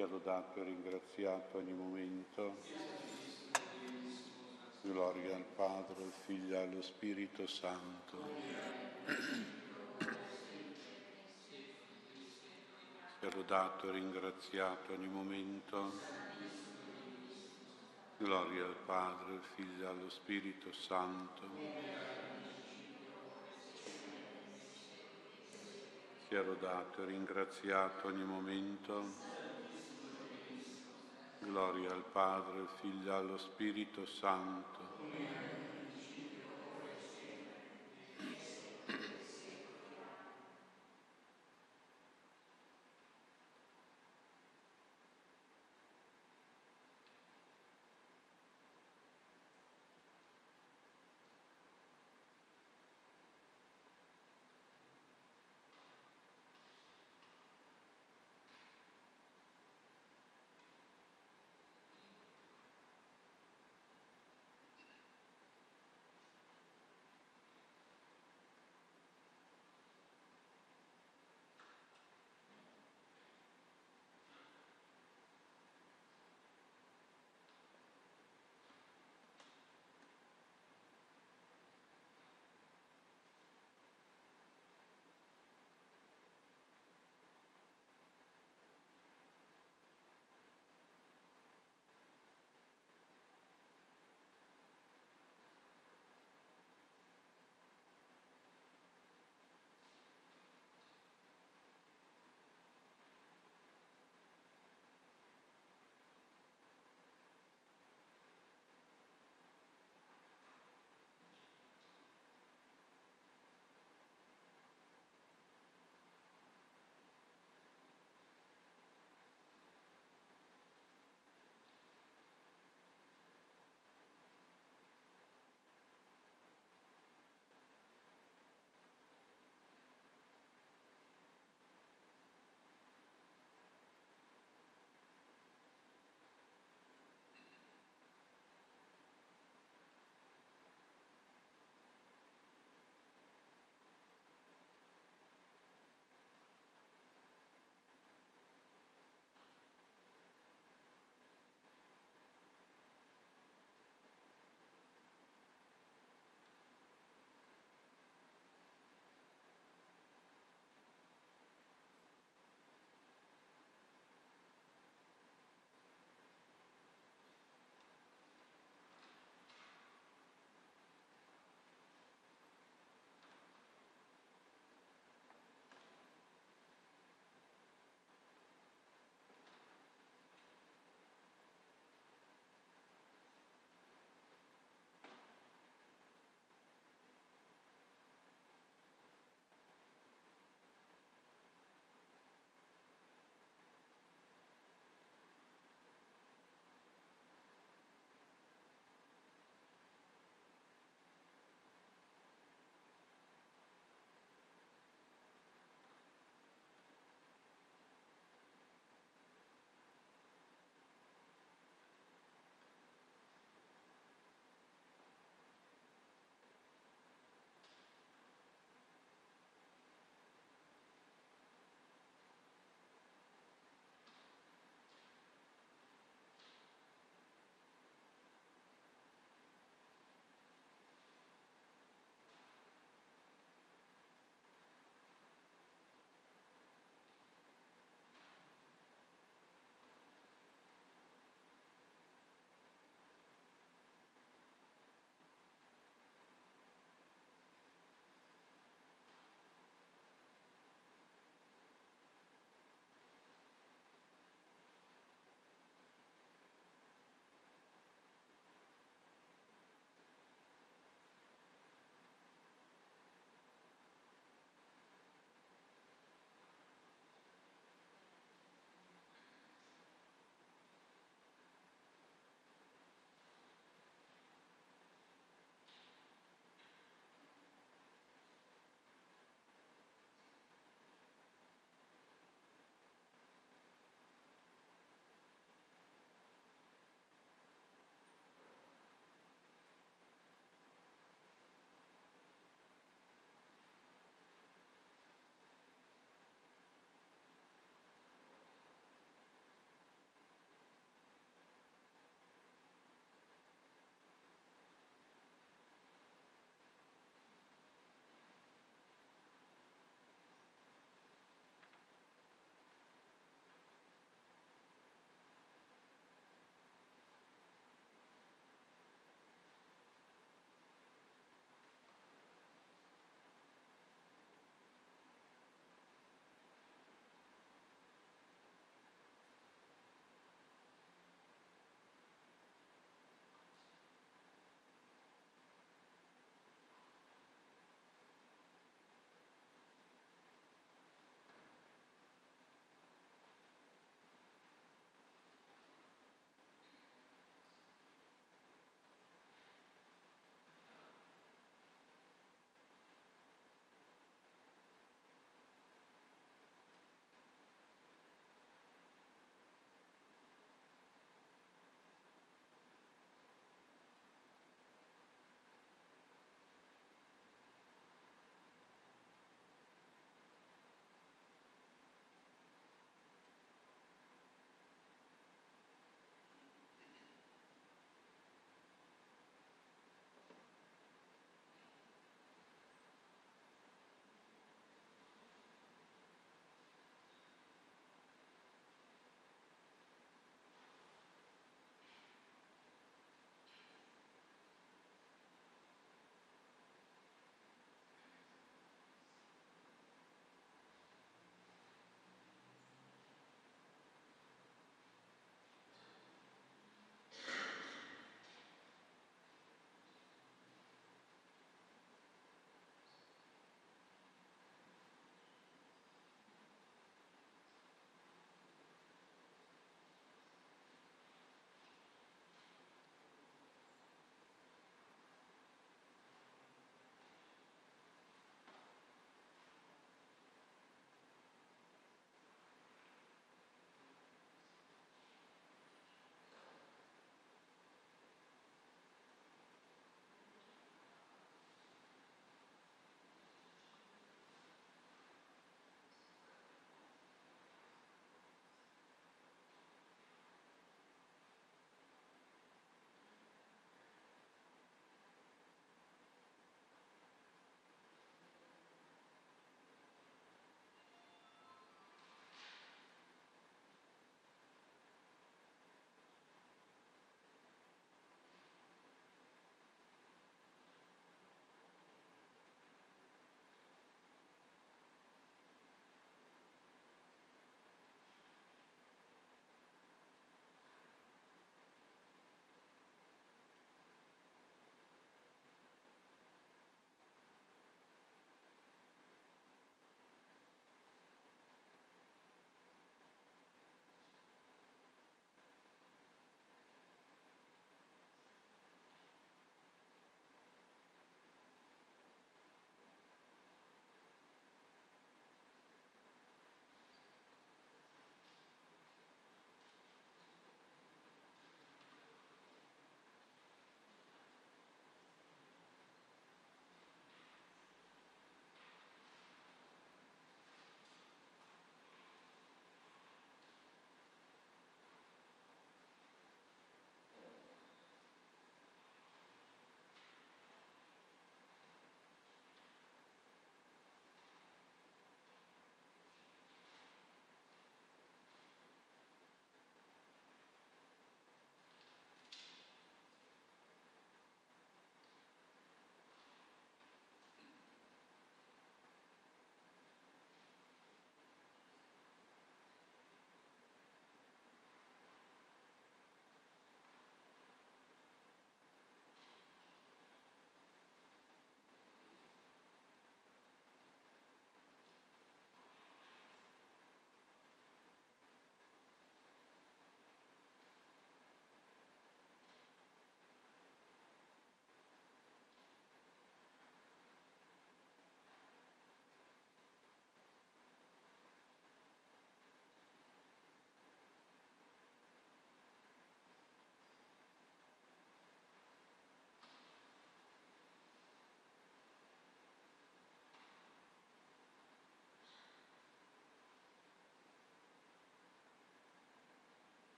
sia lodato e ringraziato ogni momento. Gloria al Padre, al Figlio e allo Spirito Santo. Sia lodato e ringraziato ogni momento. Gloria al Padre, al Figlio e allo Spirito Santo. Sia lodato e ringraziato ogni momento. Gloria al Padre, Figlio e allo Spirito Santo.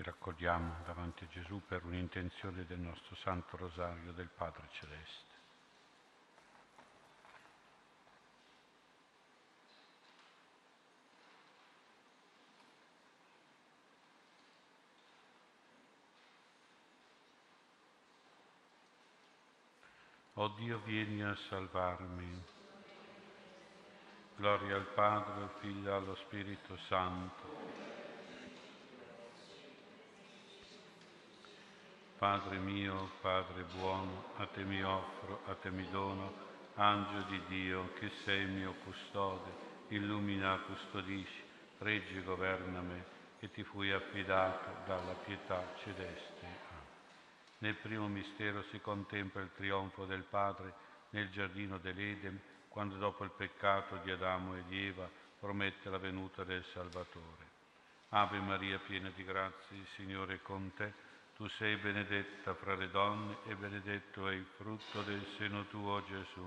Ci raccogliamo davanti a Gesù per un'intenzione del nostro Santo Rosario del Padre Celeste. O Dio, vieni a salvarmi. Gloria al Padre, al Figlio e allo Spirito Santo. Padre mio, Padre buono, a te mi offro, a te mi dono, angelo di Dio, che sei mio custode, illumina, custodisci, reggi governa me, che ti fui affidato dalla pietà celeste. Nel primo mistero si contempla il trionfo del Padre nel giardino dell'Eden, quando dopo il peccato di Adamo e di Eva promette la venuta del Salvatore. Ave Maria, piena di grazia, il Signore è con te. Tu sei benedetta fra le donne e benedetto è il frutto del seno tuo, Gesù.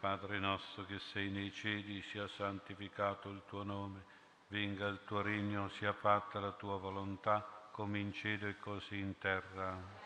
Padre nostro che sei nei cieli, sia santificato il tuo nome, venga il tuo regno, sia fatta la tua volontà, come in cielo e così in terra.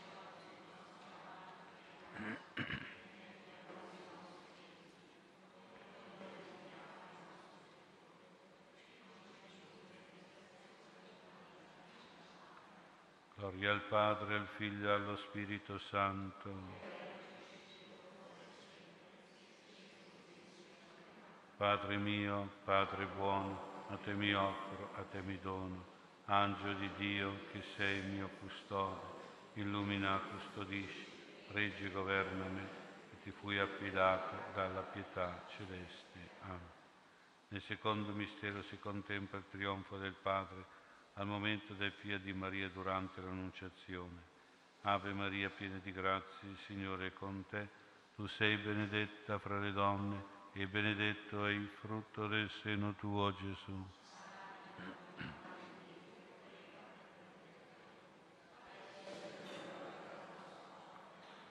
Gloria al Padre, al Figlio e allo Spirito Santo. Padre mio, Padre buono, a te mi offro, a te mi dono. Angelo di Dio, che sei mio custode, illumina, custodisci reggi, governa me, e ti fui affidato dalla pietà celeste. Amen. Nel secondo mistero si contempla il trionfo del Padre al momento del Pia di Maria durante l'Annunciazione. Ave Maria, piena di grazie, il Signore è con te. Tu sei benedetta fra le donne e benedetto è il frutto del seno tuo, Gesù.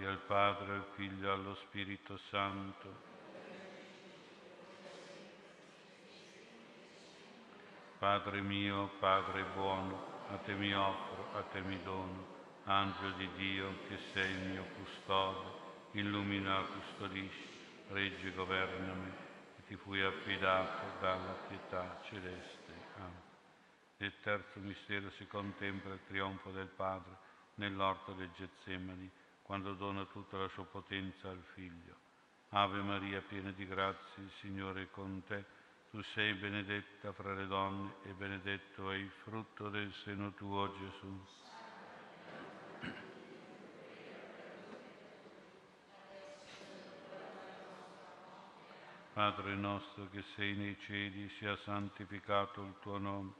Gloria al Padre, al Figlio e allo Spirito Santo Padre mio, Padre buono, a te mi offro, a te mi dono, angelo di Dio che sei il mio custode, illumina, custodisci, reggi governami, e ti fui affidato dalla pietà celeste. Amen. Nel terzo mistero si contempla il trionfo del Padre nell'orto del Getsemani, quando dona tutta la sua potenza al Figlio. Ave Maria, piena di grazie, il Signore è con te. Tu sei benedetta fra le donne e benedetto è il frutto del seno tuo, Gesù. Padre nostro che sei nei cieli, sia santificato il tuo nome,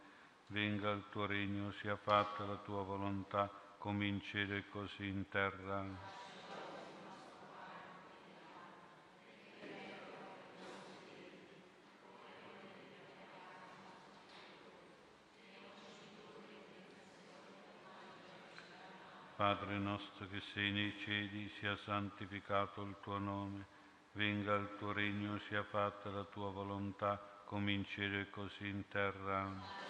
venga il tuo regno, sia fatta la tua volontà, come in cielo e così in terra. Padre nostro che sei nei cieli, sia santificato il tuo nome, venga il tuo regno, sia fatta la tua volontà, come in cielo e così in terra.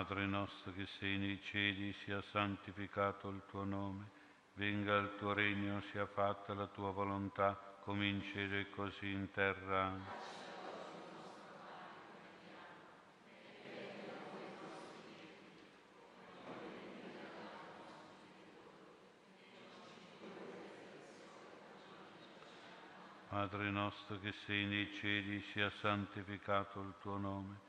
Padre nostro che sei nei cieli, sia santificato il tuo nome venga il tuo regno, sia fatta la tua volontà, come in cielo e così in terra. Padre nostro che sei nei cieli, sia santificato il tuo nome,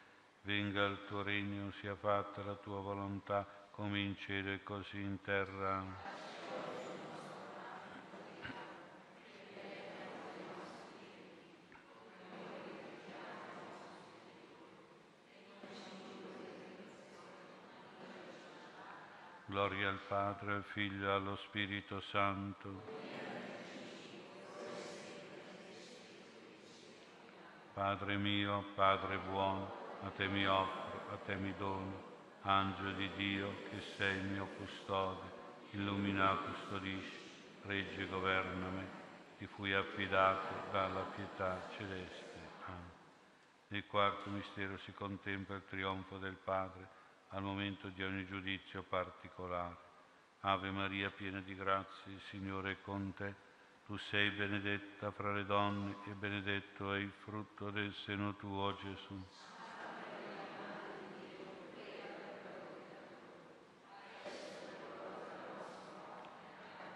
venga il tuo regno, sia fatta la tua volontà, come in cielo e così in terra. Gloria al Padre, al Figlio e allo Spirito Santo. Padre mio, Padre buono, a te mi offro, a te mi dono, angelo di Dio che sei il mio custode, illumina, custodisci, regge, governami, ti fui affidato dalla pietà celeste. Amen. Nel quarto mistero si contempla il trionfo del Padre al momento di ogni giudizio particolare. Ave Maria, piena di grazia, il Signore è con te. Tu sei benedetta fra le donne e benedetto è il frutto del seno tuo, Gesù.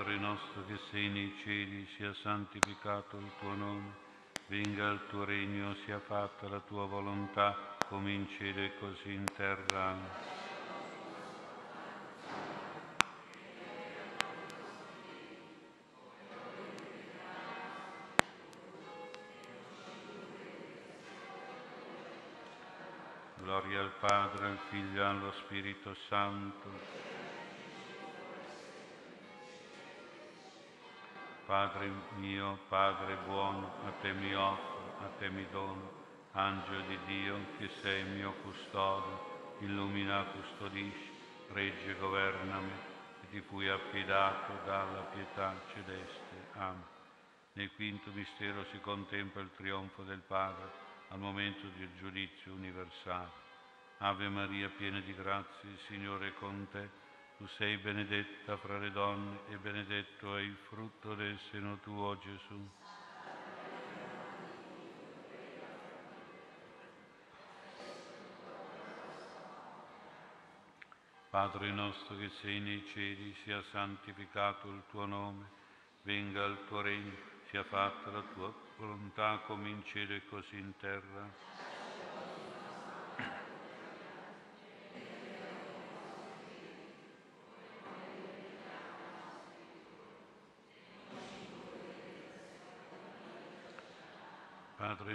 Padre nostro che sei nei cieli, sia santificato il tuo nome, venga il tuo regno, sia fatta la tua volontà, come in cielo e così in terra. Gloria al Padre, al Figlio e allo Spirito Santo Padre mio, Padre buono, a te mi offro, a te mi dono, Angelo di Dio che sei mio custode, illumina, custodisci, regge, governami, e ti fui affidato dalla pietà celeste. Amen. Nel quinto mistero si contempla il trionfo del Padre al momento del giudizio universale. Ave Maria, piena di grazia, il Signore è con te tu sei benedetta fra le donne e benedetto è il frutto del seno tuo, Gesù. Padre nostro che sei nei cieli, sia santificato il tuo nome, venga il tuo regno, sia fatta la tua volontà come in cielo e così in terra. Padre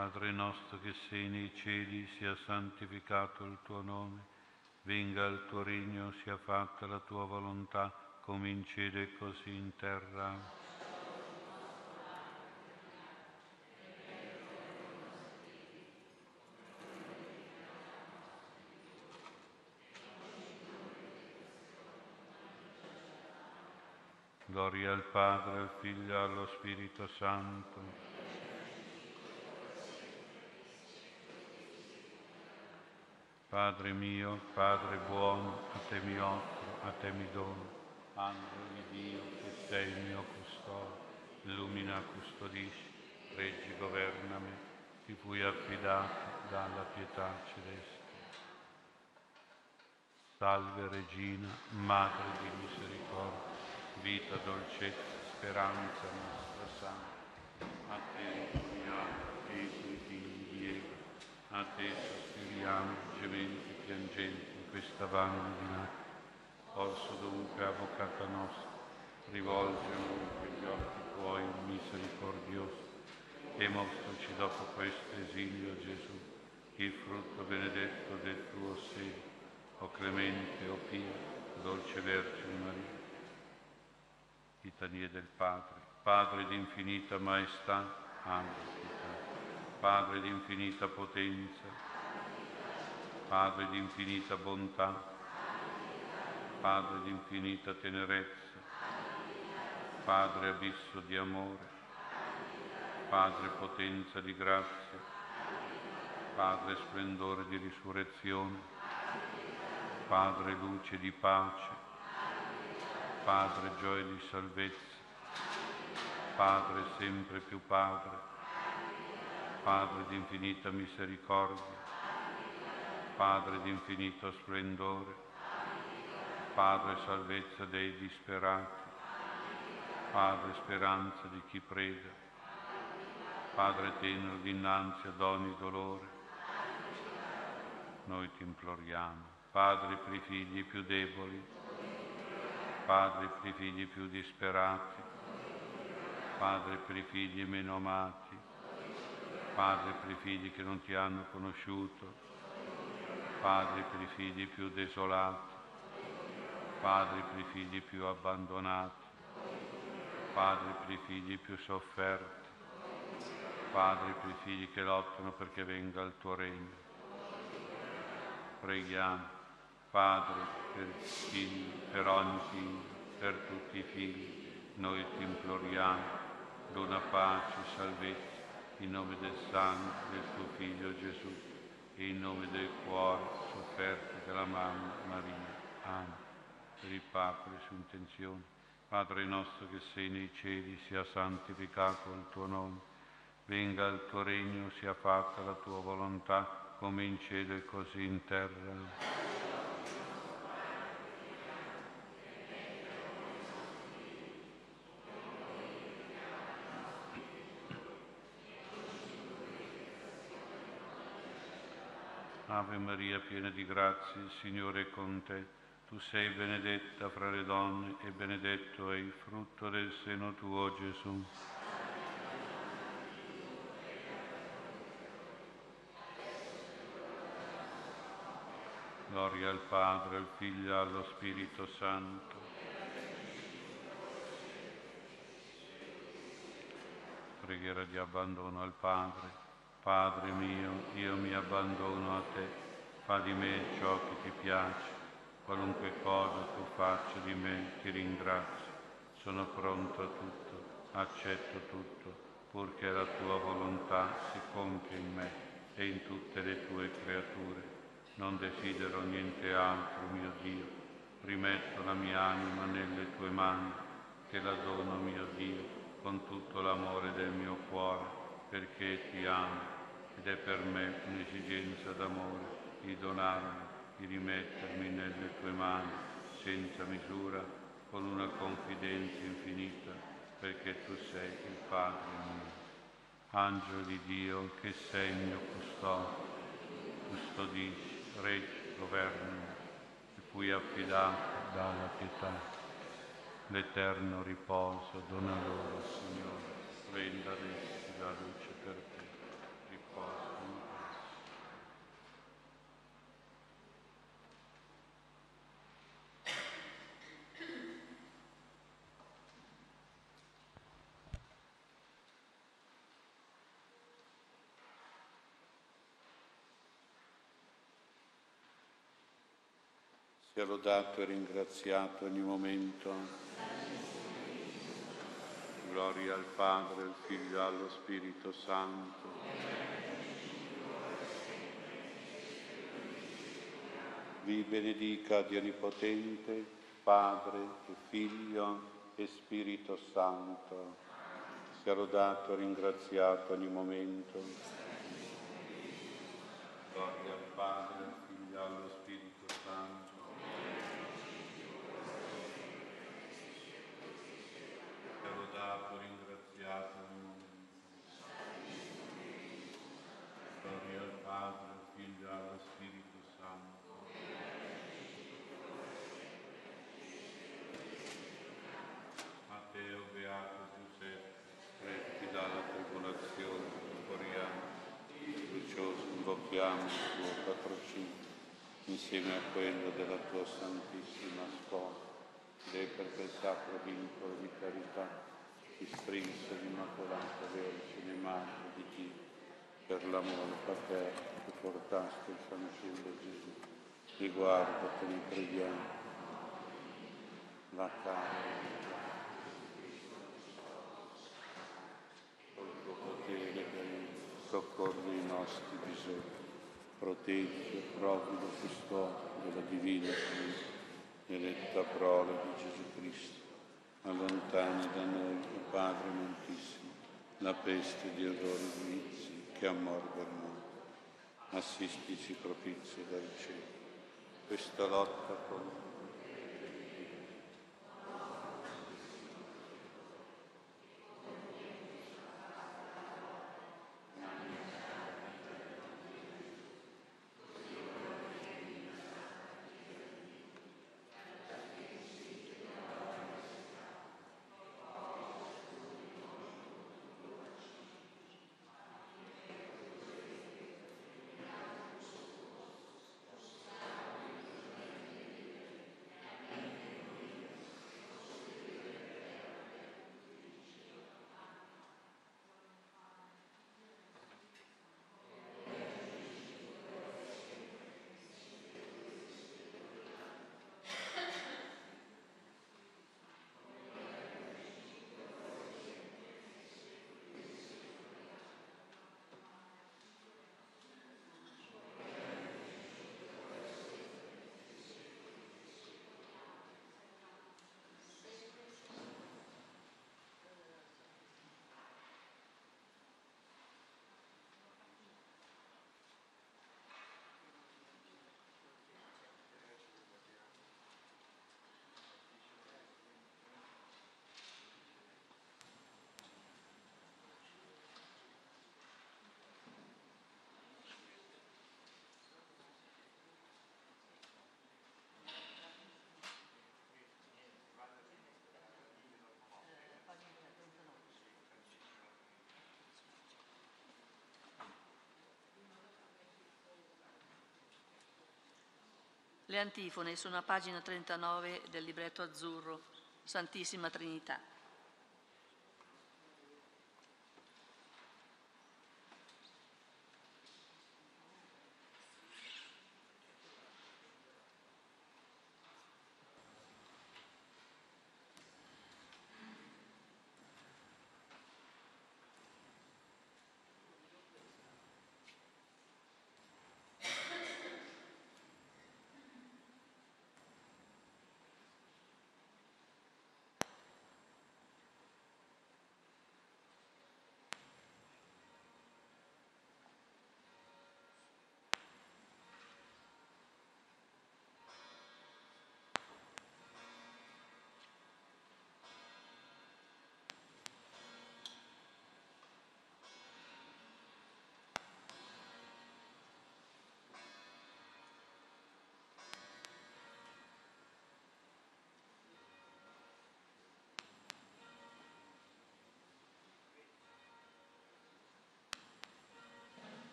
Padre nostro che sei nei cieli, sia santificato il tuo nome, venga il tuo regno, sia fatta la tua volontà, come in cielo e così in terra. Gloria al Padre, al Figlio e allo Spirito Santo Padre mio, Padre buono, a te mi offro, a te mi dono. Angelo di Dio, che sei il mio custode, illumina, custodisci, reggi, governami, ti fui affidato dalla pietà celeste. Salve Regina, Madre di misericordia, vita, dolcezza, speranza nostra santa. A te ritorniamo, e i tuoi figli di Eva, a te sospiriamo gementi piangenti in questa vana notte. Orso dovunque, avvocata nostra, rivolge ovunque gli occhi tuoi misericordioso e mostraci dopo questo esilio Gesù, il frutto benedetto del tuo seno, o clemente, o pia, dolce Vergine Maria. litanie del Padre. Padre di infinita maestà, Padre di infinita potenza, Padre di infinita bontà, Padre di infinita tenerezza, Padre abisso di amore, Padre potenza di grazia, Padre splendore di risurrezione, Padre luce di pace, Padre gioia di salvezza, Padre sempre più Padre, Padre di infinita misericordia, Padre di infinito splendore, Padre salvezza dei disperati, Padre speranza di chi prega, Padre tenero dinanzi ad ogni dolore, noi ti imploriamo, Padre per i figli più deboli, Padre per i figli più disperati, Padre per i figli meno amati, Padre per i figli che non ti hanno conosciuto, Padre per i figli più desolati, Padre per i figli più abbandonati, Padre per i figli più sofferti, Padre per i figli che lottano perché venga il tuo regno. Preghiamo, Padre, per figli, per ogni figlio, per tutti i figli, noi ti imploriamo. Dona pace salvezza, in nome del sangue del tuo Figlio Gesù e in nome del cuore sofferto della mamma Maria. Amen. Per il Papa le sue intenzioni. Padre nostro che sei nei cieli, sia santificato il tuo nome. Venga il tuo regno, sia fatta la tua volontà, come in cielo e così in terra. Ave Maria, piena di grazie, il Signore è con te. Tu sei benedetta fra le donne e benedetto è il frutto del seno tuo, Gesù. Gloria al Padre, al Figlio e allo Spirito Santo. Preghiera di abbandono al Padre. Padre mio, io mi abbandono a te, fa di me ciò che ti piace, qualunque cosa tu faccia di me ti ringrazio, sono pronto a tutto, accetto tutto, purché la tua volontà si compia in me e in tutte le tue creature. Non desidero niente altro, mio Dio, rimetto la mia anima nelle tue mani, te la dono, mio Dio, con tutto l'amore del mio cuore perché ti amo ed è per me un'esigenza d'amore di donarmi, di rimettermi nelle tue mani senza misura, con una confidenza infinita, perché tu sei il Padre mio. Angelo di Dio, che sei il mio custode, custodisci, reggi, governi, di cui affidato dalla pietà. L'eterno riposo dona loro, Signore, renda essi la luce per te, riposo in pace. Sia lodato e ringraziato ogni momento. Gloria al Padre, al Figlio e allo Spirito Santo. Vi benedica Dio Onnipotente, Padre e Figlio e Spirito Santo. Sia lodato e ringraziato ogni momento. Gloria al Padre, al Figlio e allo Spirito Santo. Sia lodato e ringraziato ogni momento. Gloria al Padre, al Figlio e allo Spirito Santo. Matteo, Beato Giuseppe, retti dalla tribolazione, corriamo, crucioso, invochiamo il tuo patrocinio, insieme a quello della tua Santissima Sposa, dei per quel sacro vincolo di carità, ti strinse l'Immacolata Vergine Madre di Dio, per l'amore paterno che portaste il fanciullo Gesù. Riguarda, te ne preghiamo, la cara soccorri i nostri bisogni, proteggi e provvido custode della Divina eletta prole di Gesù Cristo, allontani da noi, o Padre Montissimo, la peste di errori vizi che ammorba il mondo. Assistici propizio dal cielo. Questa lotta con Le antifone sono a pagina 39 del libretto azzurro, Santissima Trinità.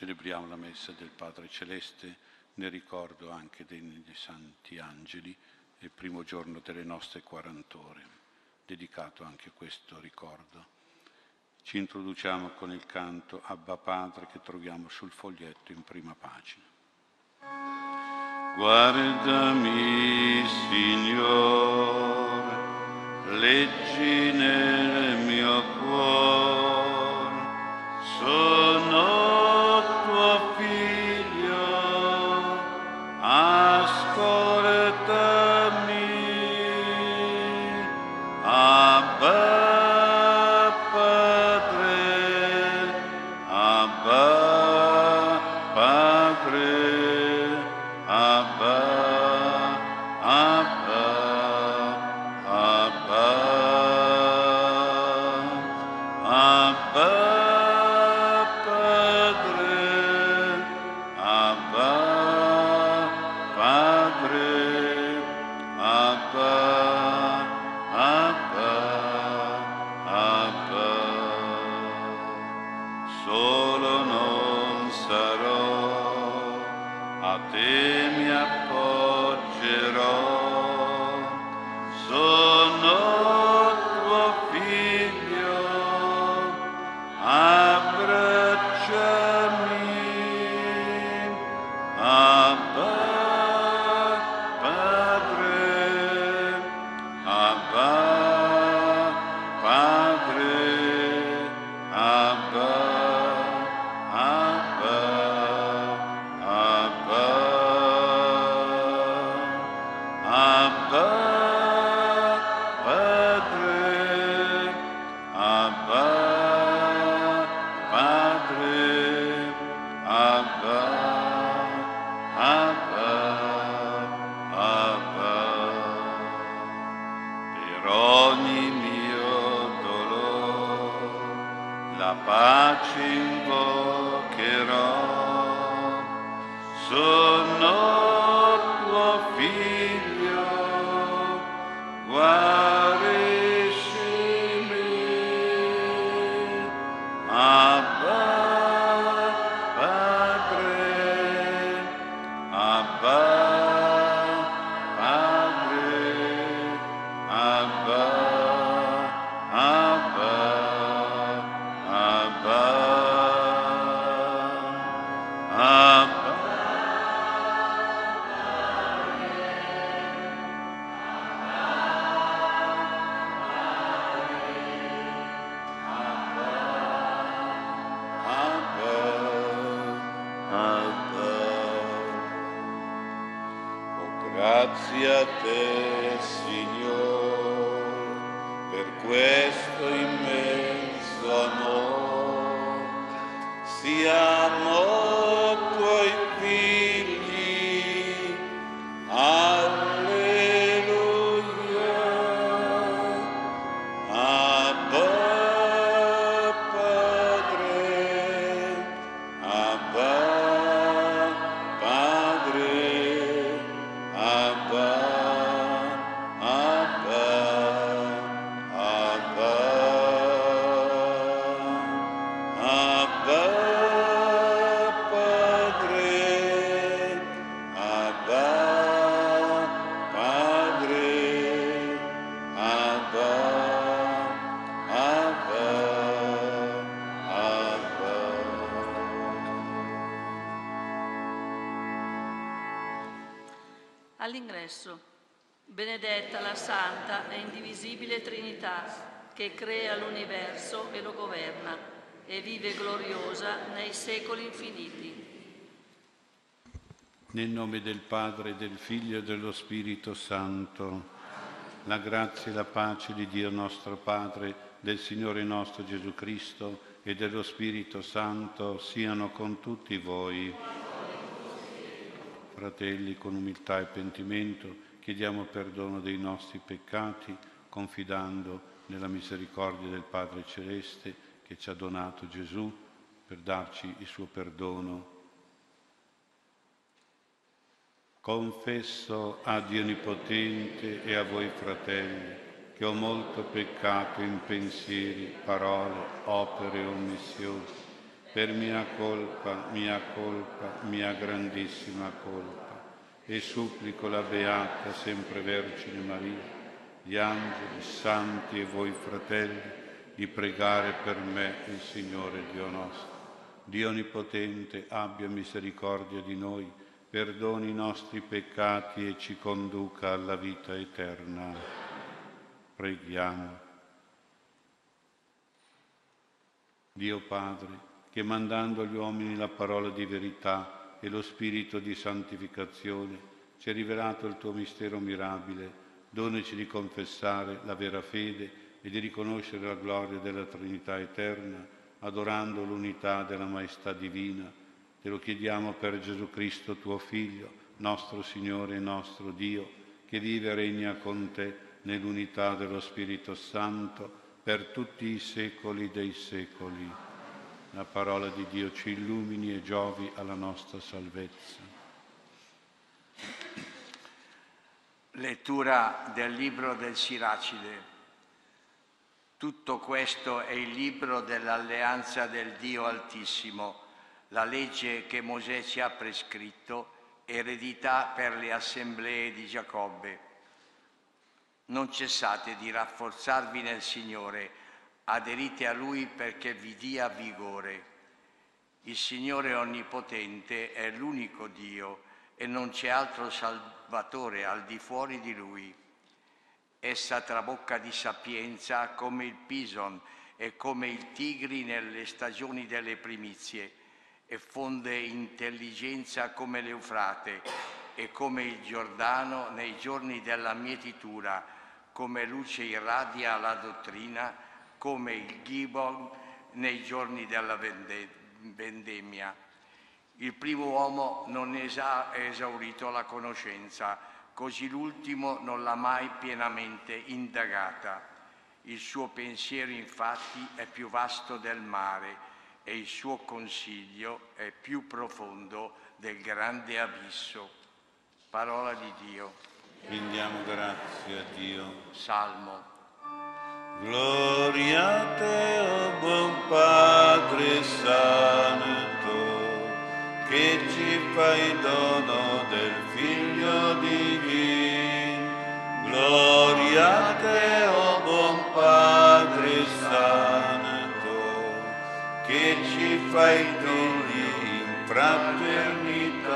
Celebriamo la messa del Padre Celeste nel ricordo anche dei, dei santi angeli, il primo giorno delle nostre 40 ore, dedicato anche a questo ricordo. Ci introduciamo con il canto Abba Padre che troviamo sul foglietto in prima pagina. Guardami, Signore, leggi nel mio cuore, che crea l'universo e lo governa, e vive gloriosa nei secoli infiniti. Nel nome del Padre, del Figlio e dello Spirito Santo, la grazia e la pace di Dio nostro Padre, del Signore nostro Gesù Cristo e dello Spirito Santo siano con tutti voi. Fratelli, con umiltà e pentimento chiediamo perdono dei nostri peccati, confidando nella misericordia del Padre Celeste che ci ha donato Gesù per darci il suo perdono Confesso a Dio Onnipotente e a voi fratelli che ho molto peccato in pensieri, parole, opere e omissioni. per mia colpa, mia colpa, mia grandissima colpa. E supplico la Beata sempre Vergine Maria, gli angeli, santi e voi fratelli, di pregare per me il Signore Dio nostro. Dio Onnipotente abbia misericordia di noi, perdoni i nostri peccati e ci conduca alla vita eterna. Preghiamo. Dio Padre, che mandando agli uomini la parola di verità e lo spirito di santificazione, ci ha rivelato il tuo mistero mirabile, donaci di confessare la vera fede e di riconoscere la gloria della Trinità eterna, adorando l'unità della Maestà divina. Te lo chiediamo per Gesù Cristo, tuo Figlio, nostro Signore e nostro Dio, che vive e regna con te nell'unità dello Spirito Santo per tutti i secoli dei secoli. La parola di Dio ci illumini e giovi alla nostra salvezza. Lettura del libro del Siracide. Tutto questo è il libro dell'alleanza del Dio Altissimo, la legge che Mosè ci ha prescritto, eredità per le assemblee di Giacobbe. Non cessate di rafforzarvi nel Signore, aderite a Lui perché vi dia vigore. Il Signore Onnipotente è l'unico Dio e non c'è altro Salvatore al di fuori di Lui. Essa trabocca di sapienza come il Pison e come il Tigri nelle stagioni delle primizie e fonde intelligenza come l'Eufrate e come il Giordano nei giorni della mietitura, come luce irradia la dottrina come il Gibon nei giorni della vendemmia. Il primo uomo non ha esaurito la conoscenza, così l'ultimo non l'ha mai pienamente indagata. Il suo pensiero infatti è più vasto del mare e il suo consiglio è più profondo del grande abisso. Parola di Dio. Rendiamo grazie a Dio. Salmo. Gloria a te, oh buon Padre Santo, che ci fai dono del Figlio divino. Gloria a te, oh buon Padre Santo, che ci fai figli in fraternità.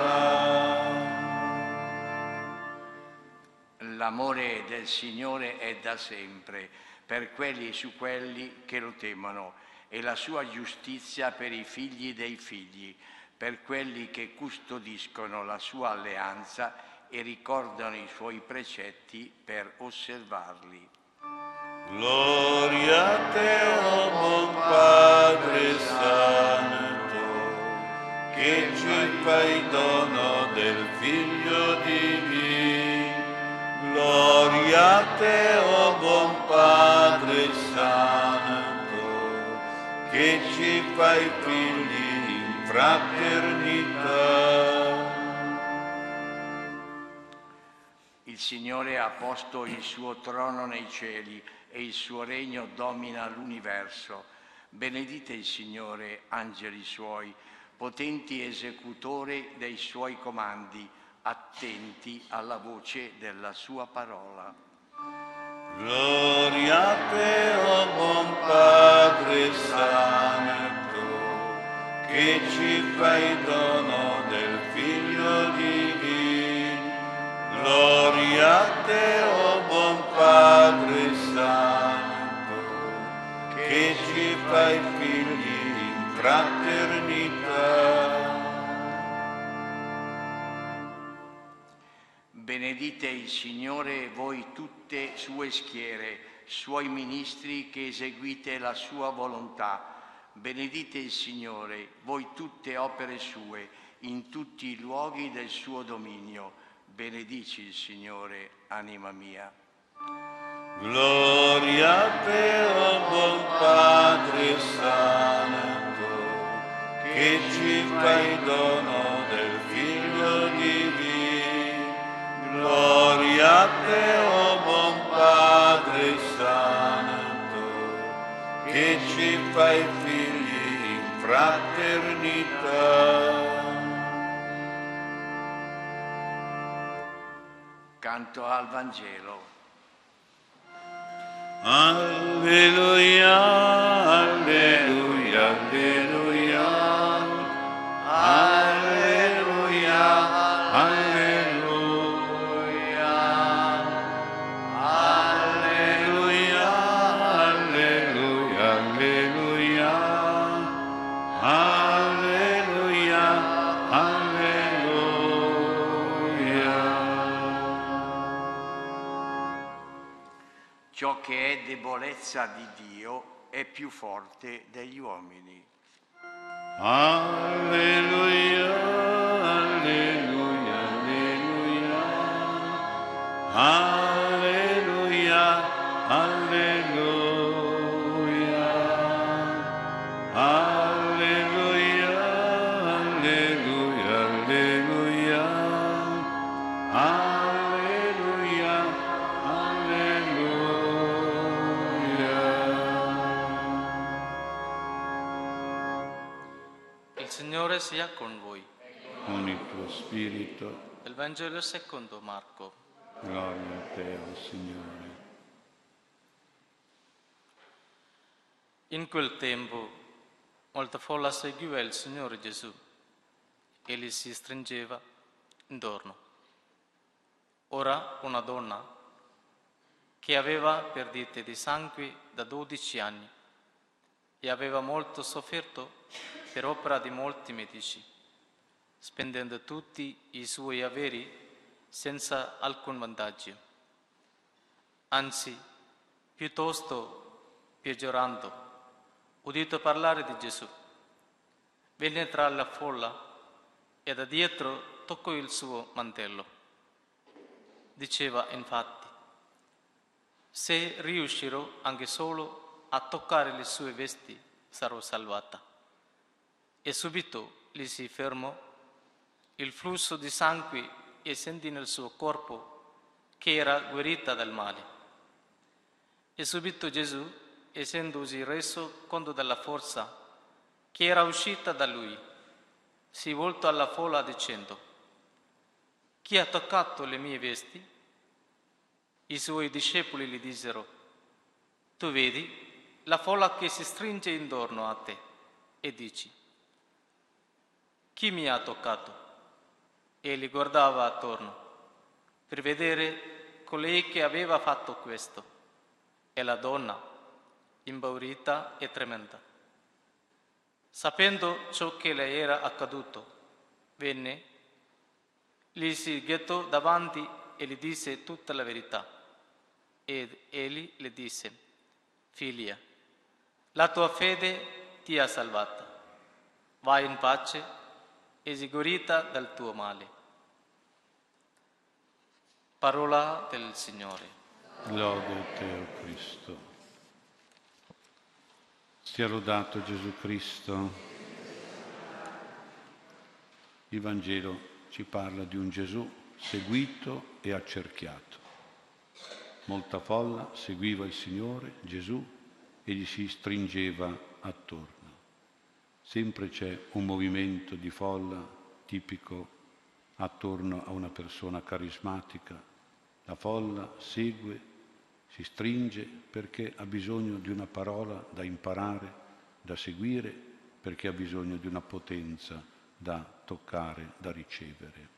L'amore del Signore è da sempre per quelli su quelli che lo temono e la sua giustizia per i figli dei figli, per quelli che custodiscono la sua alleanza e ricordano i suoi precetti per osservarli. Gloria a te, oh buon Padre Santo, che ci fai dono del Figlio divino. Gloria a te, oh buon Padre Santo, che ci fai figli fraternità. Il Signore ha posto il suo trono nei cieli e il suo regno domina l'universo. Benedite il Signore, angeli suoi, potenti esecutori dei suoi comandi, attenti alla voce della sua parola. Gloria a te, oh buon Padre Santo, che ci fai dono del Figlio divino. Gloria a te, oh buon Padre Santo, che ci fai figli in fraternità. Benedite il Signore voi tutte sue schiere, suoi ministri che eseguite la sua volontà. Benedite il Signore, voi tutte opere sue, in tutti i luoghi del suo dominio. Benedici il Signore, anima mia. Gloria a te, oh buon Padre Santo, che ci fai dono del Figlio divino. Gloria a te, oh buon Padre Santo, che ci fai figli in fraternità. Canto al Vangelo. Alleluia, alleluia, Ciò che è debolezza di Dio è più forte degli uomini. Alleluia, alleluia, alleluia. Alleluia, Del Vangelo secondo Marco. gloria a te, o Signore. In quel tempo molta folla seguiva il Signore Gesù e gli si stringeva intorno. Ora una donna che aveva perdite di sangue da 12 anni e aveva molto sofferto per opera di molti medici, spendendo tutti i suoi averi senza alcun vantaggio. Anzi, piuttosto peggiorando, udito parlare di Gesù. Venne tra la folla e da dietro toccò il suo mantello. Diceva infatti, se riuscirò anche solo a toccare le sue vesti, sarò salvata. E subito gli si fermò il flusso di sangue e sentì nel suo corpo che era guarita dal male. E subito Gesù, essendosi reso conto della forza che era uscita da lui, si voltò alla folla dicendo, chi ha toccato le mie vesti? I suoi discepoli gli dissero, tu vedi la folla che si stringe intorno a te e dici, chi mi ha toccato? Egli guardava attorno per vedere colei che aveva fatto questo e la donna, impaurita e tremenda. Sapendo ciò che le era accaduto, venne, gli si gettò davanti e gli disse tutta la verità. Ed egli le disse, figlia, la tua fede ti ha salvata. Vai in pace e sii guarita dal tuo male. Parola del Signore. Lode a te, o Cristo. Sia lodato Gesù Cristo. Il Vangelo ci parla di un Gesù seguito e accerchiato. Molta folla seguiva il Signore Gesù e gli si stringeva attorno. Sempre c'è un movimento di folla tipico attorno a una persona carismatica. La folla segue, si stringe perché ha bisogno di una parola da imparare, da seguire, perché ha bisogno di una potenza da toccare, da ricevere.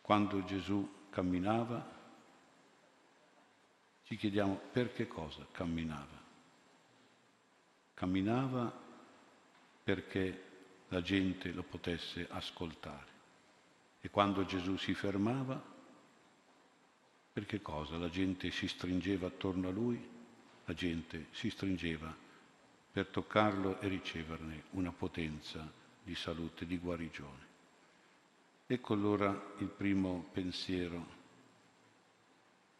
Quando Gesù camminava, ci chiediamo per che cosa camminava. Camminava perché la gente lo potesse ascoltare. E quando Gesù si fermava, per che cosa? La gente si stringeva attorno a lui, la gente si stringeva per toccarlo e riceverne una potenza di salute, di guarigione. Ecco allora il primo pensiero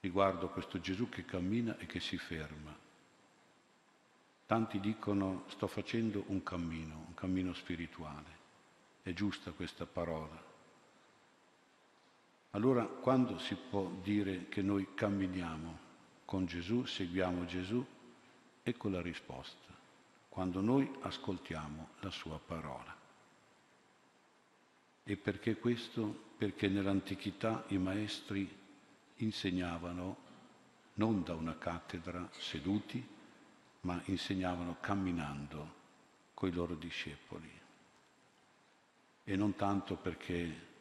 riguardo a questo Gesù che cammina e che si ferma. Tanti dicono sto facendo un cammino, un cammino spirituale. È giusta questa parola. Allora quando si può dire che noi camminiamo con Gesù, seguiamo Gesù? Ecco la risposta. quando noi ascoltiamo la sua parola. E perché questo? Perché nell'antichità i maestri insegnavano non da una cattedra seduti, ma insegnavano camminando coi loro discepoli. E non tanto perché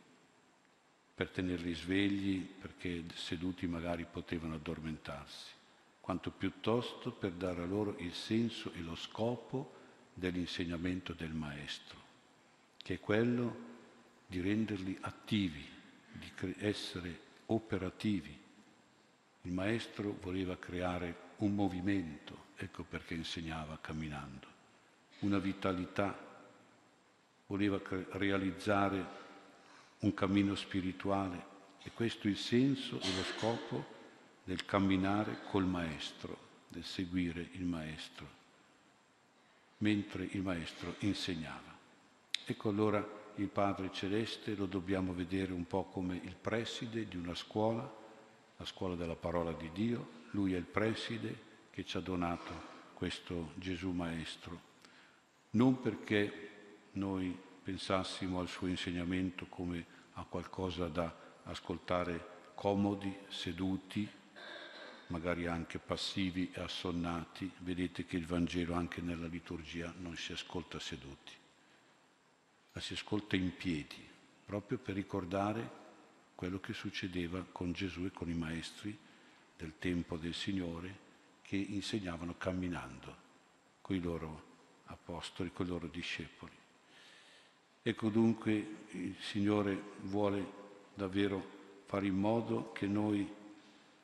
per tenerli svegli, perché seduti magari potevano addormentarsi, quanto piuttosto per dare a loro il senso e lo scopo dell'insegnamento del Maestro, che è quello di renderli attivi, di essere operativi. Il Maestro voleva creare un movimento, ecco perché insegnava camminando, una vitalità, voleva realizzare un cammino spirituale. E questo è il senso e lo scopo del camminare col Maestro, del seguire il Maestro, mentre il Maestro insegnava. Ecco allora il Padre Celeste lo dobbiamo vedere un po' come il preside di una scuola, la scuola della parola di Dio, lui è il preside che ci ha donato questo Gesù Maestro, non perché noi pensassimo al suo insegnamento come a qualcosa da ascoltare comodi, seduti, magari anche passivi e assonnati. Vedete che il Vangelo anche nella liturgia non si ascolta seduti, ma si ascolta in piedi, proprio per ricordare quello che succedeva con Gesù e con i maestri del tempo del Signore che insegnavano camminando con i loro apostoli, con i loro discepoli. Ecco dunque il Signore vuole davvero fare in modo che noi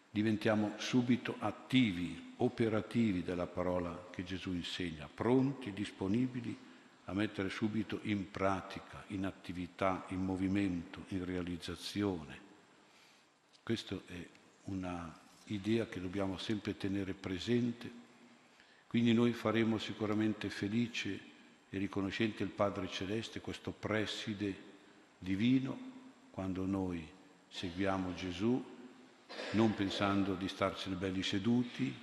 diventiamo subito attivi, operativi della parola che Gesù insegna, pronti, disponibili a mettere subito in pratica, in attività, in movimento, in realizzazione. Questa è una idea che dobbiamo sempre tenere presente. Quindi noi faremo sicuramente felice e riconoscente il Padre Celeste, questo preside divino, quando noi seguiamo Gesù, non pensando di starcene belli seduti,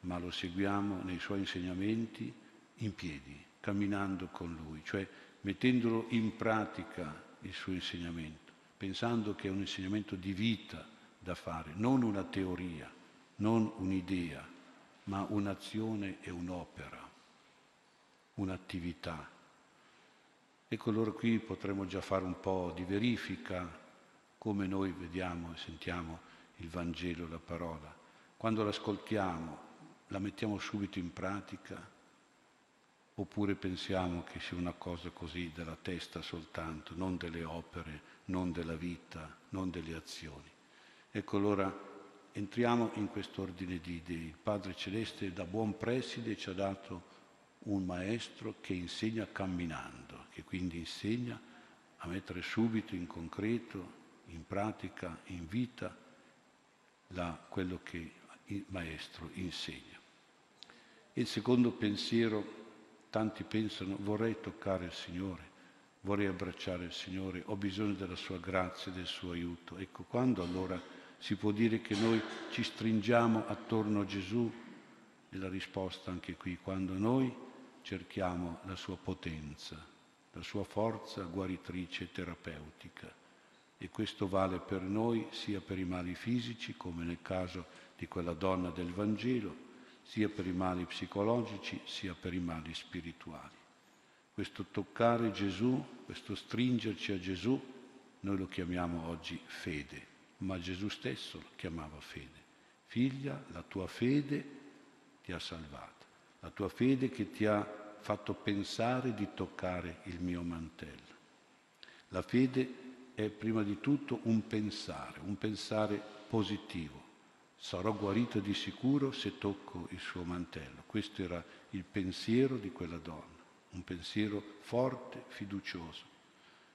ma lo seguiamo nei suoi insegnamenti in piedi, camminando con Lui, cioè mettendolo in pratica il suo insegnamento, pensando che è un insegnamento di vita da fare, non una teoria, non un'idea, ma un'azione e un'opera un'attività. Ecco allora qui potremmo già fare un po' di verifica come noi vediamo e sentiamo il Vangelo, la parola. Quando l'ascoltiamo, la mettiamo subito in pratica oppure pensiamo che sia una cosa così della testa soltanto, non delle opere, non della vita, non delle azioni. Ecco allora entriamo in quest'ordine di idee. Il Padre Celeste da buon preside ci ha dato un maestro che insegna camminando, che quindi insegna a mettere subito in concreto, in pratica, in vita la, quello che il maestro insegna. il secondo pensiero, tanti pensano vorrei toccare il Signore, vorrei abbracciare il Signore, ho bisogno della sua grazia e del suo aiuto. Ecco, quando allora si può dire che noi ci stringiamo attorno a Gesù? E la risposta anche qui, quando noi cerchiamo la sua potenza, la sua forza guaritrice e terapeutica. E questo vale per noi sia per i mali fisici, come nel caso di quella donna del Vangelo, sia per i mali psicologici, sia per i mali spirituali. Questo toccare Gesù, questo stringerci a Gesù, noi lo chiamiamo oggi fede, ma Gesù stesso lo chiamava fede. Figlia, la tua fede ti ha salvato la tua fede che ti ha fatto pensare di toccare il mio mantello. La fede è prima di tutto un pensare, un pensare positivo. Sarò guarito di sicuro se tocco il suo mantello. Questo era il pensiero di quella donna, un pensiero forte, fiducioso,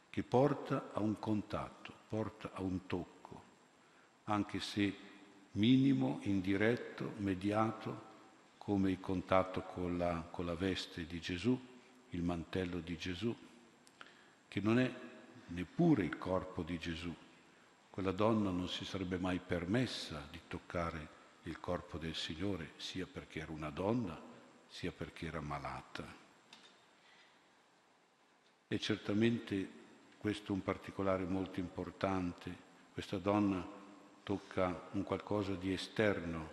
che porta a un contatto, porta a un tocco, anche se minimo, indiretto, mediato, come il contatto con la, con la veste di Gesù, il mantello di Gesù, che non è neppure il corpo di Gesù. Quella donna non si sarebbe mai permessa di toccare il corpo del Signore, sia perché era una donna, sia perché era malata. E certamente questo è un particolare molto importante. Questa donna tocca un qualcosa di esterno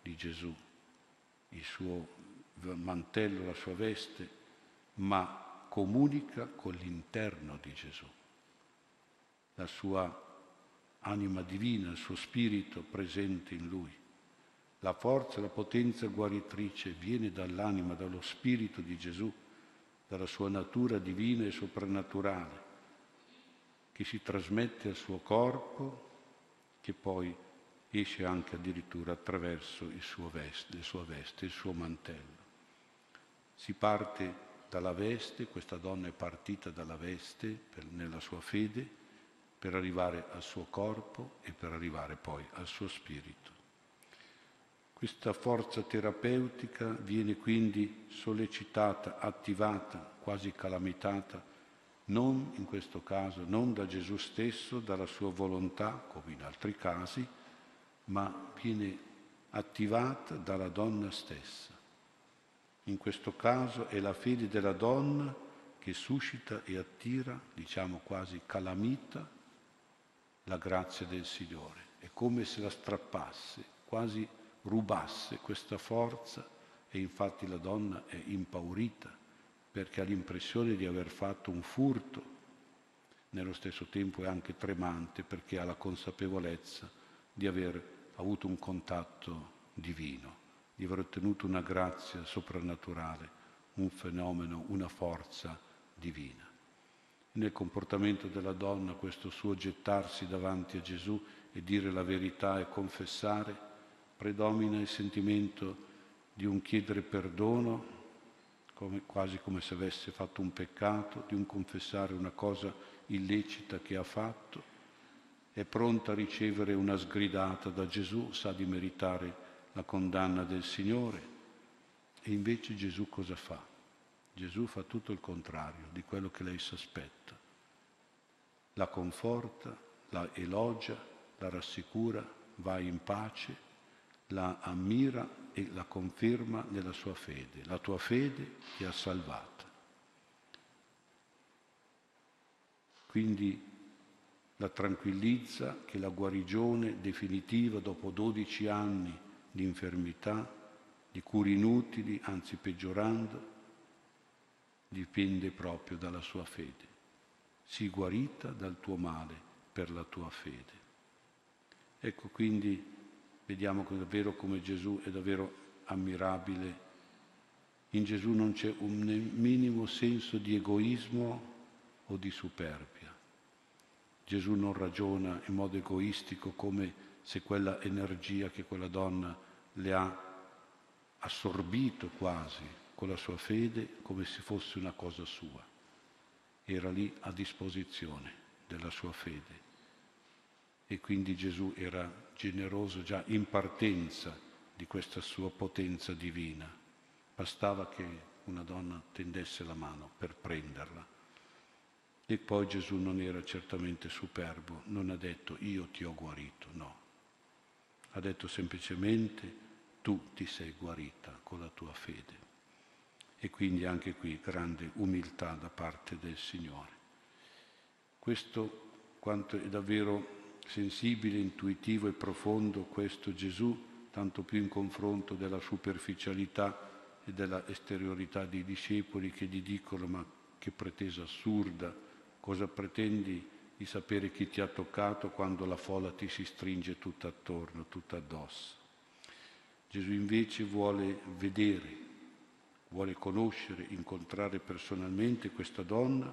di Gesù, il suo mantello, la sua veste, ma comunica con l'interno di Gesù, la sua anima divina, il suo spirito presente in lui. La forza, la potenza guaritrice viene dall'anima, dallo spirito di Gesù dalla sua natura divina e soprannaturale, che si trasmette al suo corpo, che poi esce anche addirittura attraverso il suo veste, la sua veste, il suo mantello. Si parte dalla veste, questa donna è partita dalla veste per, nella sua fede per arrivare al suo corpo e per arrivare poi al suo spirito. Questa forza terapeutica viene quindi sollecitata, attivata, quasi calamitata, non in questo caso, non da Gesù stesso, dalla sua volontà, come in altri casi, ma viene attivata dalla donna stessa. In questo caso è la fede della donna che suscita e attira, diciamo quasi calamita, la grazia del Signore. È come se la strappasse, quasi rubasse questa forza e infatti la donna è impaurita perché ha l'impressione di aver fatto un furto, nello stesso tempo è anche tremante perché ha la consapevolezza di aver avuto un contatto divino, di aver ottenuto una grazia soprannaturale, un fenomeno, una forza divina. Nel comportamento della donna questo suo gettarsi davanti a Gesù e dire la verità e confessare predomina il sentimento di un chiedere perdono, come, quasi come se avesse fatto un peccato, di un confessare una cosa illecita che ha fatto, è pronta a ricevere una sgridata da Gesù, sa di meritare la condanna del Signore. E invece Gesù cosa fa? Gesù fa tutto il contrario di quello che lei si aspetta. La conforta, la elogia, la rassicura, va in pace la ammira e la conferma nella sua fede. La tua fede ti ha salvata. Quindi la tranquillizza che la guarigione definitiva dopo 12 anni di infermità, di cure inutili, anzi peggiorando, dipende proprio dalla sua fede. Sii guarita dal tuo male per la tua fede. Ecco quindi vediamo davvero come Gesù è davvero ammirabile. In Gesù non c'è un minimo senso di egoismo o di superbia. Gesù non ragiona in modo egoistico come se quella energia che quella donna le ha assorbito quasi con la sua fede come se fosse una cosa sua. Era lì a disposizione della sua fede. E quindi Gesù era generoso già in partenza di questa sua potenza divina. Bastava che una donna tendesse la mano per prenderla. E poi Gesù non era certamente superbo, non ha detto io ti ho guarito, no. Ha detto semplicemente tu ti sei guarita con la tua fede. E quindi anche qui grande umiltà da parte del Signore. Questo quanto è davvero sensibile, intuitivo e profondo questo Gesù, tanto più in confronto della superficialità e della esteriorità dei discepoli che gli dicono ma che pretesa assurda, cosa pretendi di sapere chi ti ha toccato quando la folla ti si stringe tutta attorno, tutta addosso. Gesù invece vuole vedere, vuole conoscere, incontrare personalmente questa donna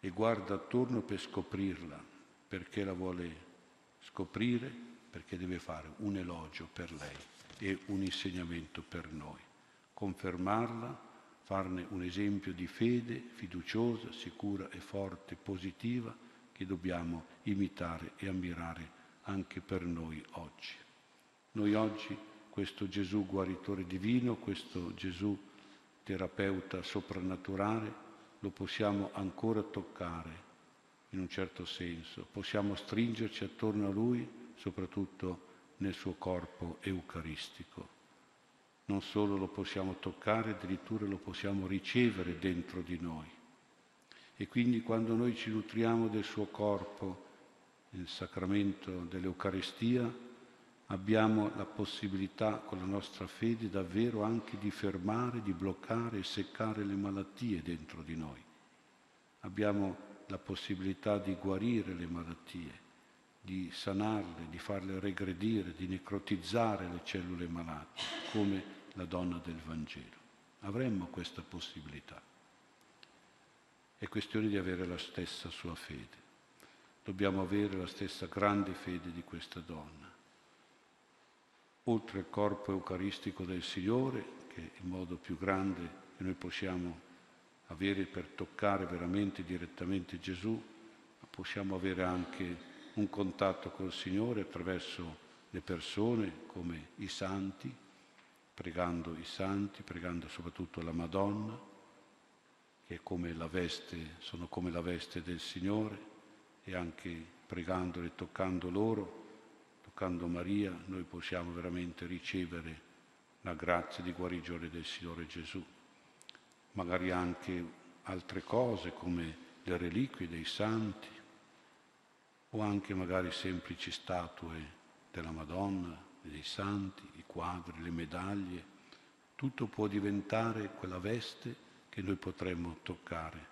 e guarda attorno per scoprirla, perché la vuole scoprire, perché deve fare un elogio per lei e un insegnamento per noi. Confermarla, farne un esempio di fede fiduciosa, sicura e forte, positiva, che dobbiamo imitare e ammirare anche per noi oggi. Noi oggi questo Gesù guaritore divino, questo Gesù terapeuta soprannaturale, lo possiamo ancora toccare in un certo senso, possiamo stringerci attorno a Lui, soprattutto nel suo corpo eucaristico. Non solo lo possiamo toccare, addirittura lo possiamo ricevere dentro di noi. E quindi quando noi ci nutriamo del suo corpo, nel sacramento dell'Eucaristia, abbiamo la possibilità con la nostra fede davvero anche di fermare, di bloccare e seccare le malattie dentro di noi. Abbiamo la possibilità di guarire le malattie, di sanarle, di farle regredire, di necrotizzare le cellule malate, come la donna del Vangelo. Avremmo questa possibilità. È questione di avere la stessa sua fede. Dobbiamo avere la stessa grande fede di questa donna. Oltre al corpo eucaristico del Signore, che è il modo più grande che noi possiamo avere per toccare veramente direttamente Gesù, possiamo avere anche un contatto col Signore attraverso le persone come i santi, pregando i santi, pregando soprattutto la Madonna, che come veste, sono come la veste del Signore, e anche pregandole, e toccando loro, toccando Maria, noi possiamo veramente ricevere la grazia di guarigione del Signore Gesù. Magari anche altre cose come le reliquie dei santi o anche magari semplici statue della Madonna, dei santi, i quadri, le medaglie, tutto può diventare quella veste che noi potremmo toccare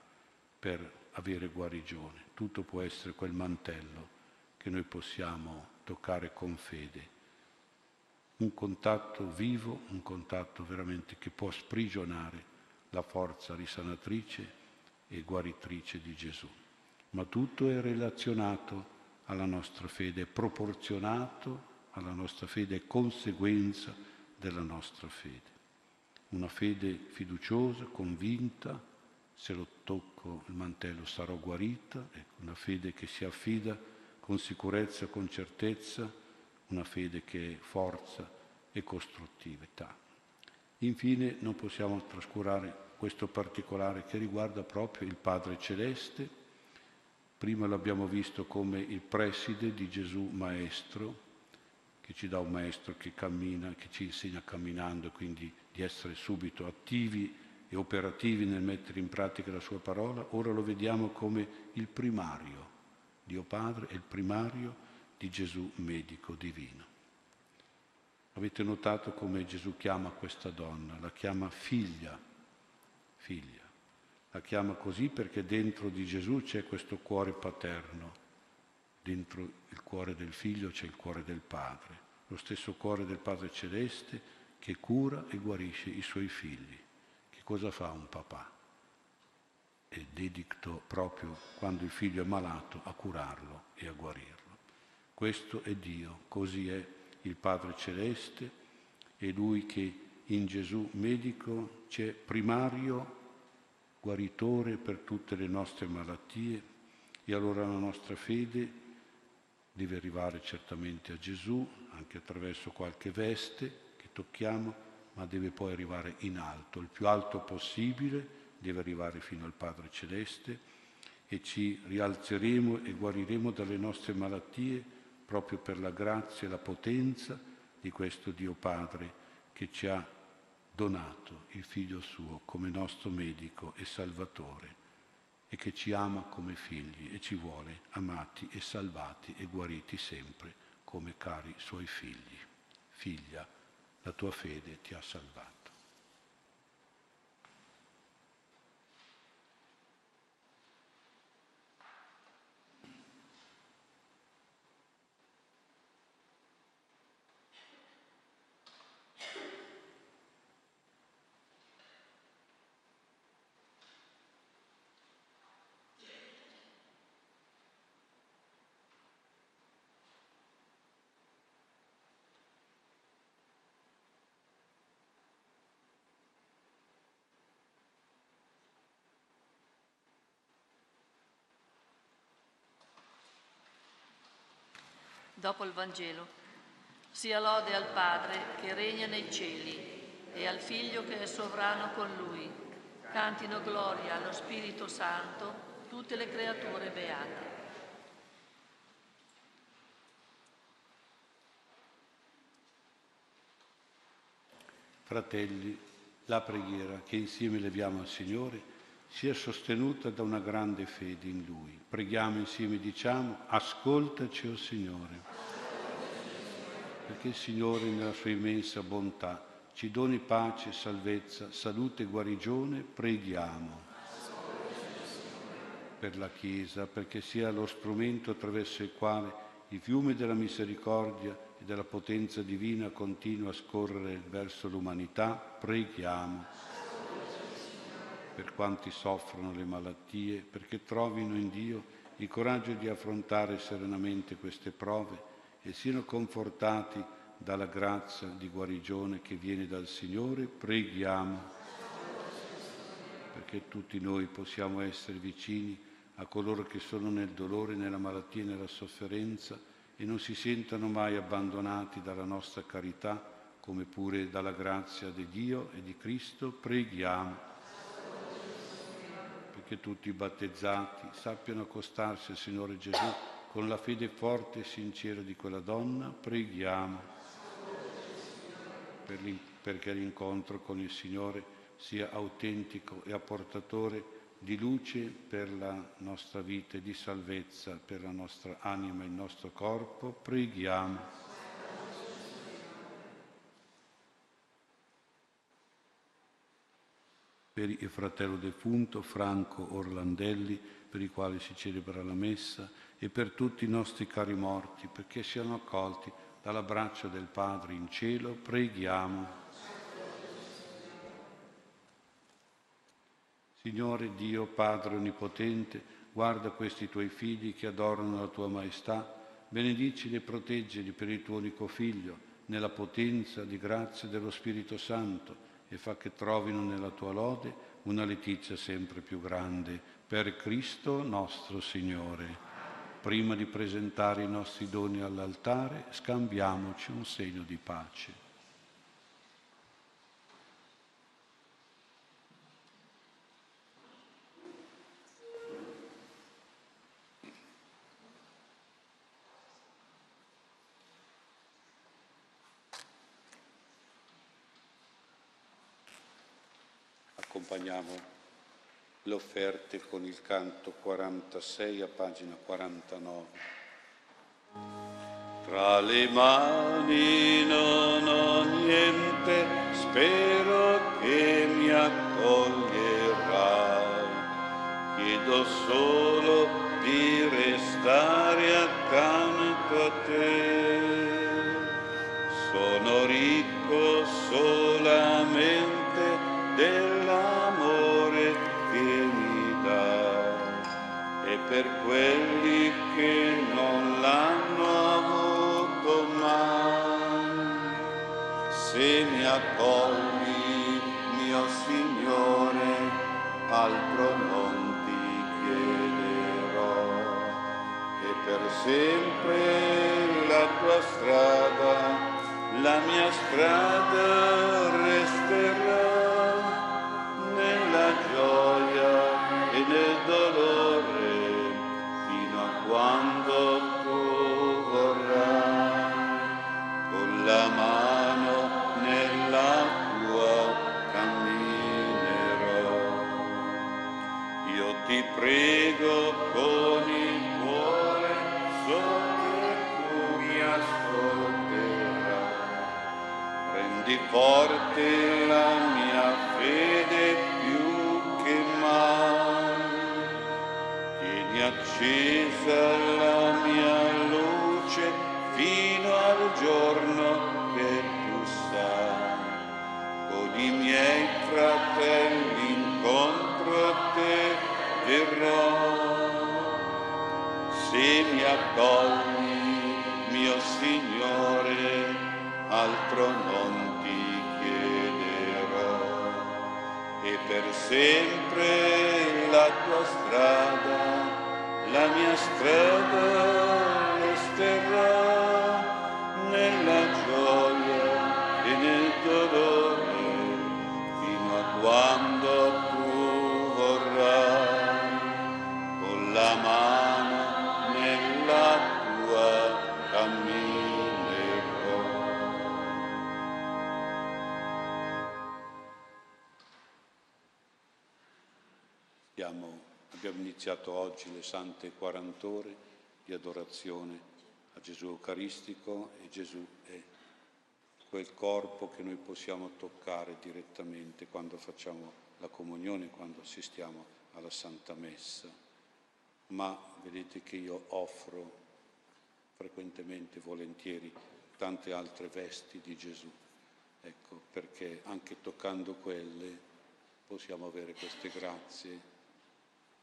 per avere guarigione, tutto può essere quel mantello che noi possiamo toccare con fede. Un contatto vivo, un contatto veramente che può sprigionare la forza risanatrice e guaritrice di Gesù. Ma tutto è relazionato alla nostra fede, è proporzionato alla nostra fede è conseguenza della nostra fede. Una fede fiduciosa, convinta, se lo tocco il mantello sarò guarita, una fede che si affida con sicurezza, con certezza, una fede che è forza e costruttività. Infine non possiamo trascurare questo particolare che riguarda proprio il Padre Celeste. Prima l'abbiamo visto come il preside di Gesù Maestro, che ci dà un maestro che cammina, che ci insegna camminando, quindi di essere subito attivi e operativi nel mettere in pratica la sua parola, ora lo vediamo come il primario. Dio Padre è il primario di Gesù medico divino. Avete notato come Gesù chiama questa donna? La chiama figlia, figlia. La chiama così perché dentro di Gesù c'è questo cuore paterno dentro il cuore del figlio c'è il cuore del Padre, lo stesso cuore del Padre Celeste che cura e guarisce i suoi figli. Che cosa fa un papà? È dedicto proprio quando il figlio è malato a curarlo e a guarirlo. Questo è Dio, così è il Padre Celeste, è Lui che in Gesù medico c'è primario guaritore per tutte le nostre malattie e allora la nostra fede deve arrivare certamente a Gesù, anche attraverso qualche veste che tocchiamo, ma deve poi arrivare in alto, il più alto possibile, deve arrivare fino al Padre Celeste e ci rialzeremo e guariremo dalle nostre malattie proprio per la grazia e la potenza di questo Dio Padre che ci ha donato il Figlio suo come nostro medico e Salvatore e che ci ama come figli e ci vuole amati e salvati e guariti sempre come cari suoi figli. Figlia, la tua fede ti ha salvato. Dopo il Vangelo. Sia lode al Padre che regna nei cieli e al Figlio che è sovrano con Lui. Cantino gloria allo Spirito Santo tutte le creature beate. Fratelli, la preghiera che insieme leviamo al Signore sia sostenuta da una grande fede in Lui. Preghiamo insieme, diciamo, ascoltaci, o oh Signore, perché il Signore nella sua immensa bontà ci doni pace, salvezza, salute e guarigione, preghiamo. Per la Chiesa, perché sia lo strumento attraverso il quale il fiume della misericordia e della potenza divina continua a scorrere verso l'umanità, preghiamo per quanti soffrono le malattie, perché trovino in Dio il coraggio di affrontare serenamente queste prove e siano confortati dalla grazia di guarigione che viene dal Signore, preghiamo perché tutti noi possiamo essere vicini a coloro che sono nel dolore, nella malattia e nella sofferenza e non si sentano mai abbandonati dalla nostra carità, come pure dalla grazia di Dio e di Cristo, preghiamo che tutti i battezzati sappiano accostarsi al Signore Gesù con la fede forte e sincera di quella donna, preghiamo per perché l'incontro con il Signore sia autentico e apportatore di luce per la nostra vita e di salvezza per la nostra anima e il nostro corpo, preghiamo. Per il fratello defunto Franco Orlandelli, per i quali si celebra la messa, e per tutti i nostri cari morti, perché siano accolti dall'abbraccio del Padre in cielo, preghiamo. Signore Dio, Padre Onnipotente, guarda questi tuoi figli che adorano la tua maestà, benedicili e proteggili per il tuo unico Figlio, nella potenza di grazia dello Spirito Santo e fa che trovino nella tua lode una letizia sempre più grande per Cristo nostro Signore. Prima di presentare i nostri doni all'altare, scambiamoci un segno di pace. accompagniamo le offerte con il canto 46 a pagina 49. Tra le mani non ho niente, spero che mi accoglierai. Chiedo solo di restare accanto a te. Sono ricco solamente del per quelli che non l'hanno avuto mai. Se mi accogli, mio Signore, altro non ti chiederò. E per sempre la tua strada, la mia strada forte la mia fede più che mai. Tieni accesa la mia luce fino al giorno che tu sai. Con i miei fratelli incontro a te verrò. Se mi accogli, mio Signore, altro non per sempre la tua strada la mia strada iniziato oggi le sante 40 ore di adorazione a Gesù Eucaristico e Gesù è quel corpo che noi possiamo toccare direttamente quando facciamo la comunione, quando assistiamo alla Santa Messa. Ma vedete che io offro frequentemente, volentieri, tante altre vesti di Gesù. Ecco, perché anche toccando quelle possiamo avere queste grazie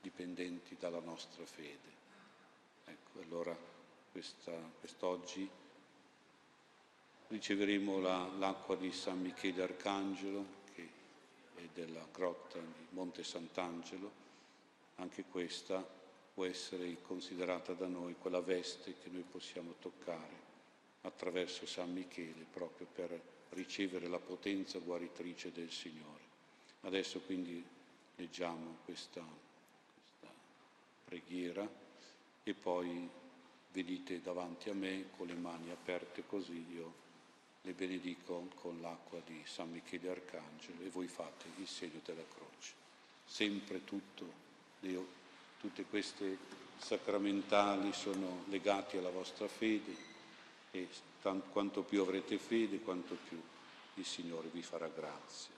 dipendenti dalla nostra fede. Ecco, allora questa, quest'oggi riceveremo la, l'acqua di San Michele Arcangelo, che è della grotta di Monte Sant'Angelo, anche questa può essere considerata da noi quella veste che noi possiamo toccare attraverso San Michele proprio per ricevere la potenza guaritrice del Signore. Adesso quindi leggiamo questa, preghiera e poi venite davanti a me con le mani aperte così io le benedico con l'acqua di San Michele Arcangelo e voi fate il segno della croce. Sempre tutto, Dio, tutte queste sacramentali sono legati alla vostra fede e tant, quanto più avrete fede, quanto più il Signore vi farà grazia.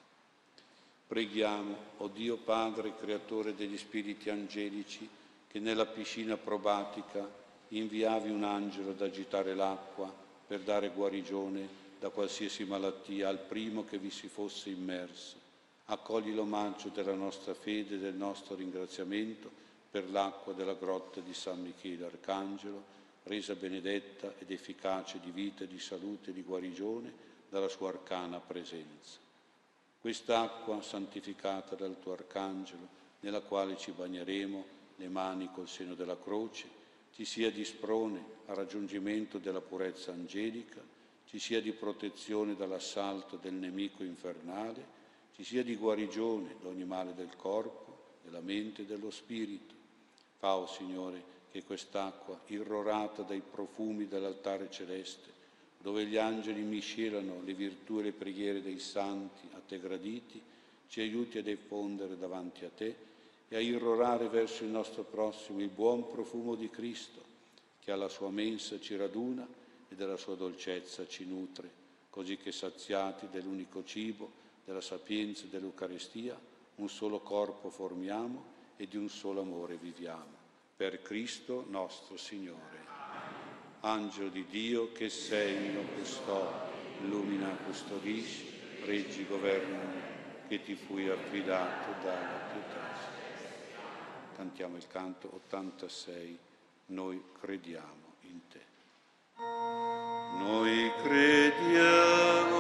Preghiamo, o oh Dio Padre, creatore degli spiriti angelici, che nella piscina probatica inviavi un angelo ad agitare l'acqua per dare guarigione da qualsiasi malattia al primo che vi si fosse immerso. Accogli l'omaggio della nostra fede e del nostro ringraziamento per l'acqua della grotta di San Michele Arcangelo, resa benedetta ed efficace di vita, di salute e di guarigione dalla sua arcana presenza. Quest'acqua santificata dal tuo arcangelo, nella quale ci bagneremo le mani col seno della croce, ci sia di sprone al raggiungimento della purezza angelica, ci sia di protezione dall'assalto del nemico infernale, ci sia di guarigione da ogni male del corpo, della mente e dello spirito. Fa, oh Signore, che quest'acqua, irrorata dai profumi dell'altare celeste, dove gli angeli miscelano le virtù e le preghiere dei santi a te graditi, ci aiuti a diffondere davanti a te e a irrorare verso il nostro prossimo il buon profumo di Cristo, che alla sua mensa ci raduna e della sua dolcezza ci nutre, così che saziati dell'unico cibo, della sapienza e dell'Eucaristia, un solo corpo formiamo e di un solo amore viviamo per Cristo nostro Signore. Angelo di Dio che sei mio custode, illumina, custodisci, reggi, governa, che ti fui affidato dalla pietà. Cantiamo il canto 86, noi crediamo in te. Noi crediamo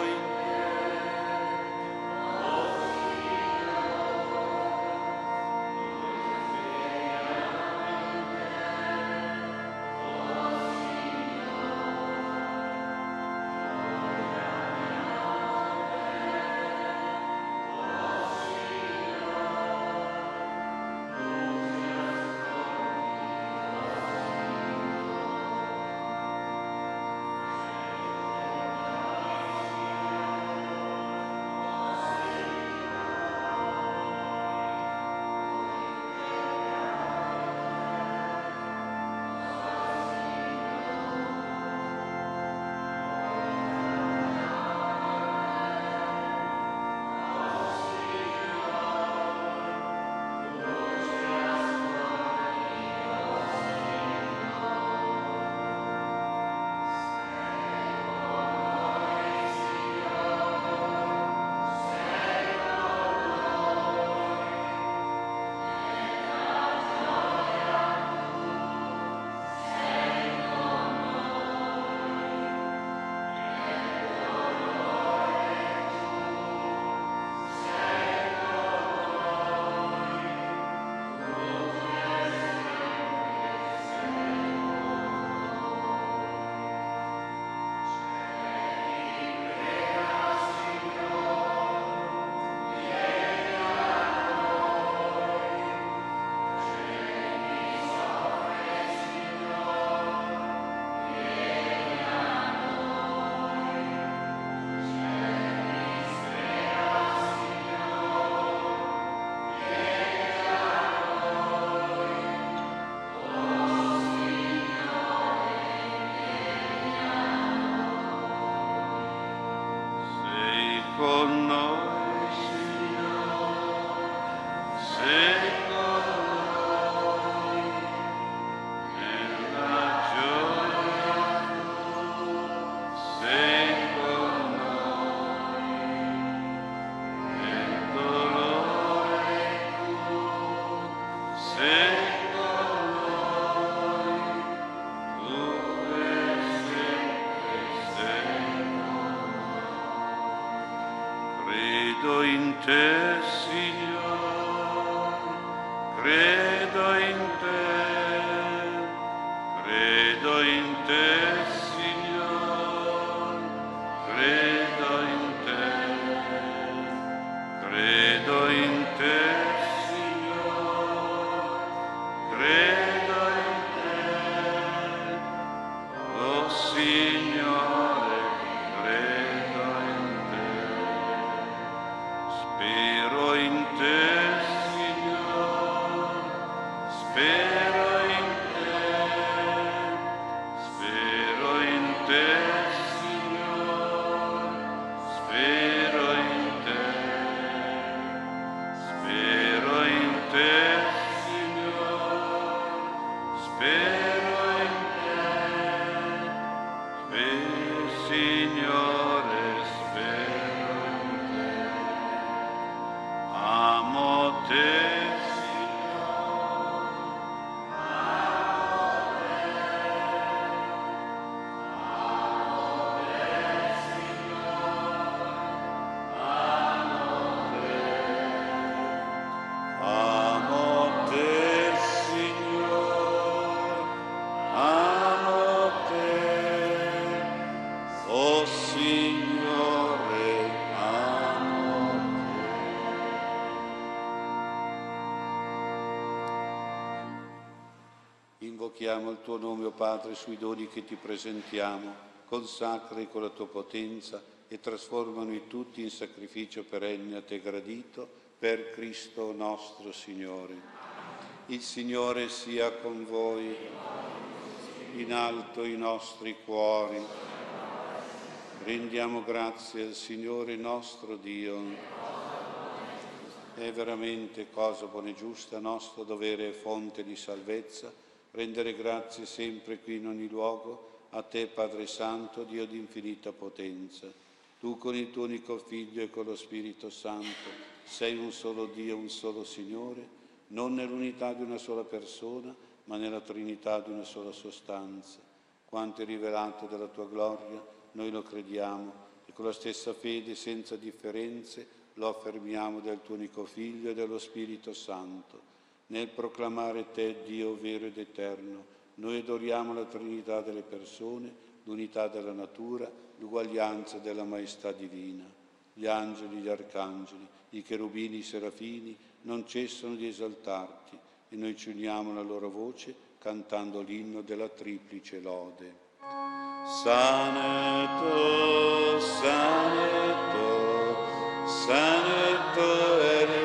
Invochiamo il tuo nome, o oh Padre, sui doni che ti presentiamo, consacri con la tua potenza e trasformano tutti in sacrificio perenne a te gradito, per Cristo nostro Signore. Il Signore sia con voi, in alto i nostri cuori. Rendiamo grazie al Signore nostro Dio. È veramente cosa buona e giusta, nostro dovere e fonte di salvezza rendere grazie sempre qui in ogni luogo a te Padre Santo, Dio di infinita potenza. Tu con il tuo unico Figlio e con lo Spirito Santo sei un solo Dio, un solo Signore, non nell'unità di una sola persona, ma nella Trinità di una sola sostanza. Quanto è rivelato della tua gloria, noi lo crediamo e con la stessa fede, senza differenze, lo affermiamo del tuo unico Figlio e dello Spirito Santo nel proclamare te Dio vero ed eterno, noi adoriamo la Trinità delle persone, l'unità della natura, l'uguaglianza della maestà divina. Gli angeli, gli arcangeli, i cherubini, i serafini non cessano di esaltarti e noi ci uniamo alla loro voce cantando l'inno della triplice lode. Saneto, saneto, saneto è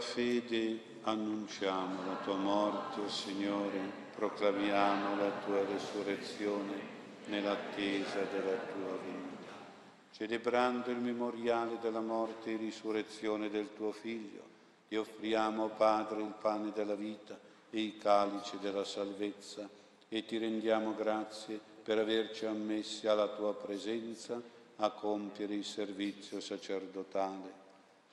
Fede, annunciamo la tua morte, Signore, proclamiamo la tua resurrezione nell'attesa della tua venuta. Celebrando il memoriale della morte e risurrezione del tuo Figlio, ti offriamo, Padre, il pane della vita e il calice della salvezza e ti rendiamo grazie per averci ammessi alla tua presenza a compiere il servizio sacerdotale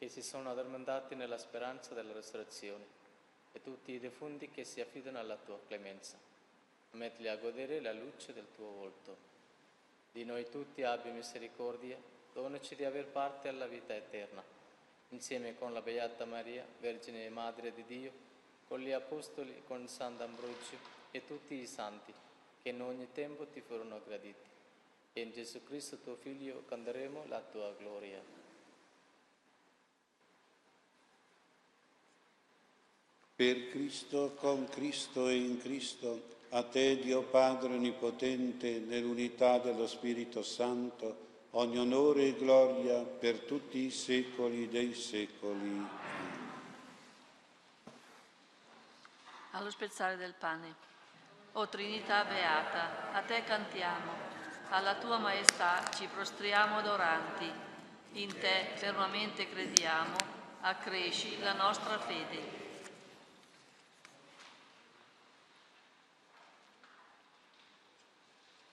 che si sono addormentati nella speranza della resurrezione, e tutti i defunti che si affidano alla tua clemenza. Mettili a godere la luce del tuo volto. Di noi tutti abbi misericordia, donaci di aver parte alla vita eterna, insieme con la Beata Maria, Vergine e Madre di Dio, con gli Apostoli, con Sant'Ambrogio e tutti i santi, che in ogni tempo ti furono graditi. E in Gesù Cristo tuo Figlio canteremo la tua gloria. Per Cristo, con Cristo e in Cristo, a te Dio Padre Onnipotente, nell'unità dello Spirito Santo, ogni onore e gloria per tutti i secoli dei secoli. Allo spezzare del pane. O Trinità Beata, a te cantiamo, alla tua maestà ci prostriamo adoranti, in te fermamente crediamo, accresci la nostra fede.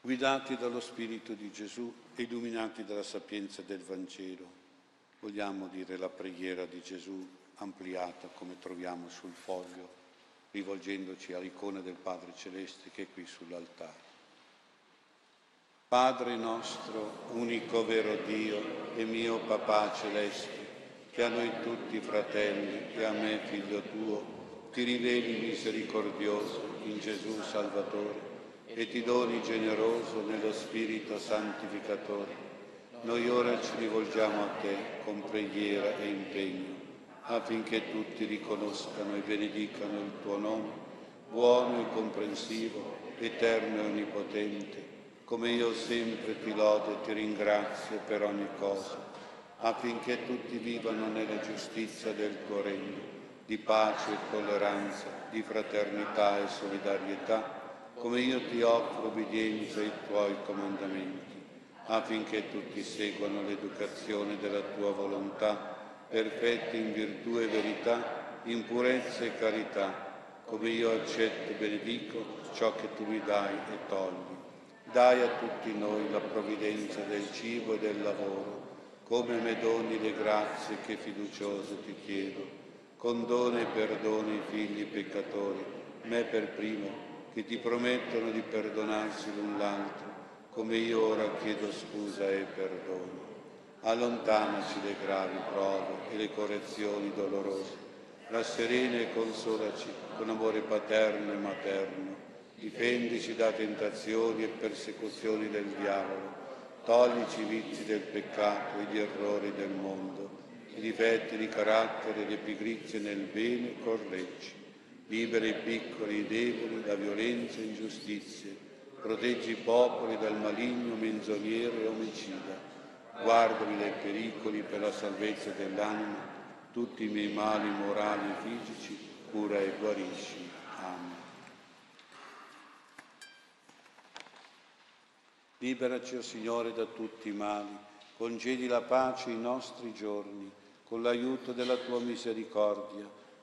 Guidati dallo Spirito di Gesù e illuminati dalla sapienza del Vangelo, vogliamo dire la preghiera di Gesù ampliata come troviamo sul foglio, rivolgendoci all'icona del Padre Celeste che è qui sull'altare. Padre nostro, unico vero Dio e mio Papà Celeste, che a noi tutti fratelli e a me figlio tuo, ti riveli misericordioso in Gesù Salvatore e ti doni generoso nello Spirito Santificatore. Noi ora ci rivolgiamo a te con preghiera e impegno, affinché tutti riconoscano e benedicano il tuo nome, buono e comprensivo, eterno e onnipotente, come io sempre ti lodo e ti ringrazio per ogni cosa, affinché tutti vivano nella giustizia del tuo regno, di pace e tolleranza, di fraternità e solidarietà, come io ti offro obbedienza ai tuoi comandamenti, affinché tutti seguano l'educazione della tua volontà, perfetti in virtù e verità, in purezza e carità, come io accetto e benedico ciò che tu mi dai e togli. Dai a tutti noi la provvidenza del cibo e del lavoro, come me doni le grazie che fiducioso ti chiedo. Condone e perdoni i figli peccatori, me per primo, che ti promettono di perdonarsi l'un l'altro, come io ora chiedo scusa e perdono. Allontanaci le gravi prove e le correzioni dolorose, rasserena e consolaci con amore paterno e materno, difendici da tentazioni e persecuzioni del diavolo, toglici i vizi del peccato e gli errori del mondo, i difetti di carattere e le pigrizie nel bene correggi libera i piccoli e i deboli da violenza e ingiustizie, proteggi i popoli dal maligno menzognero e omicida, guardami dai pericoli per la salvezza dell'anima, tutti i miei mali morali e fisici, cura e guarisci. Amen. Liberaci, o oh Signore, da tutti i mali, congedi la pace ai nostri giorni, con l'aiuto della tua misericordia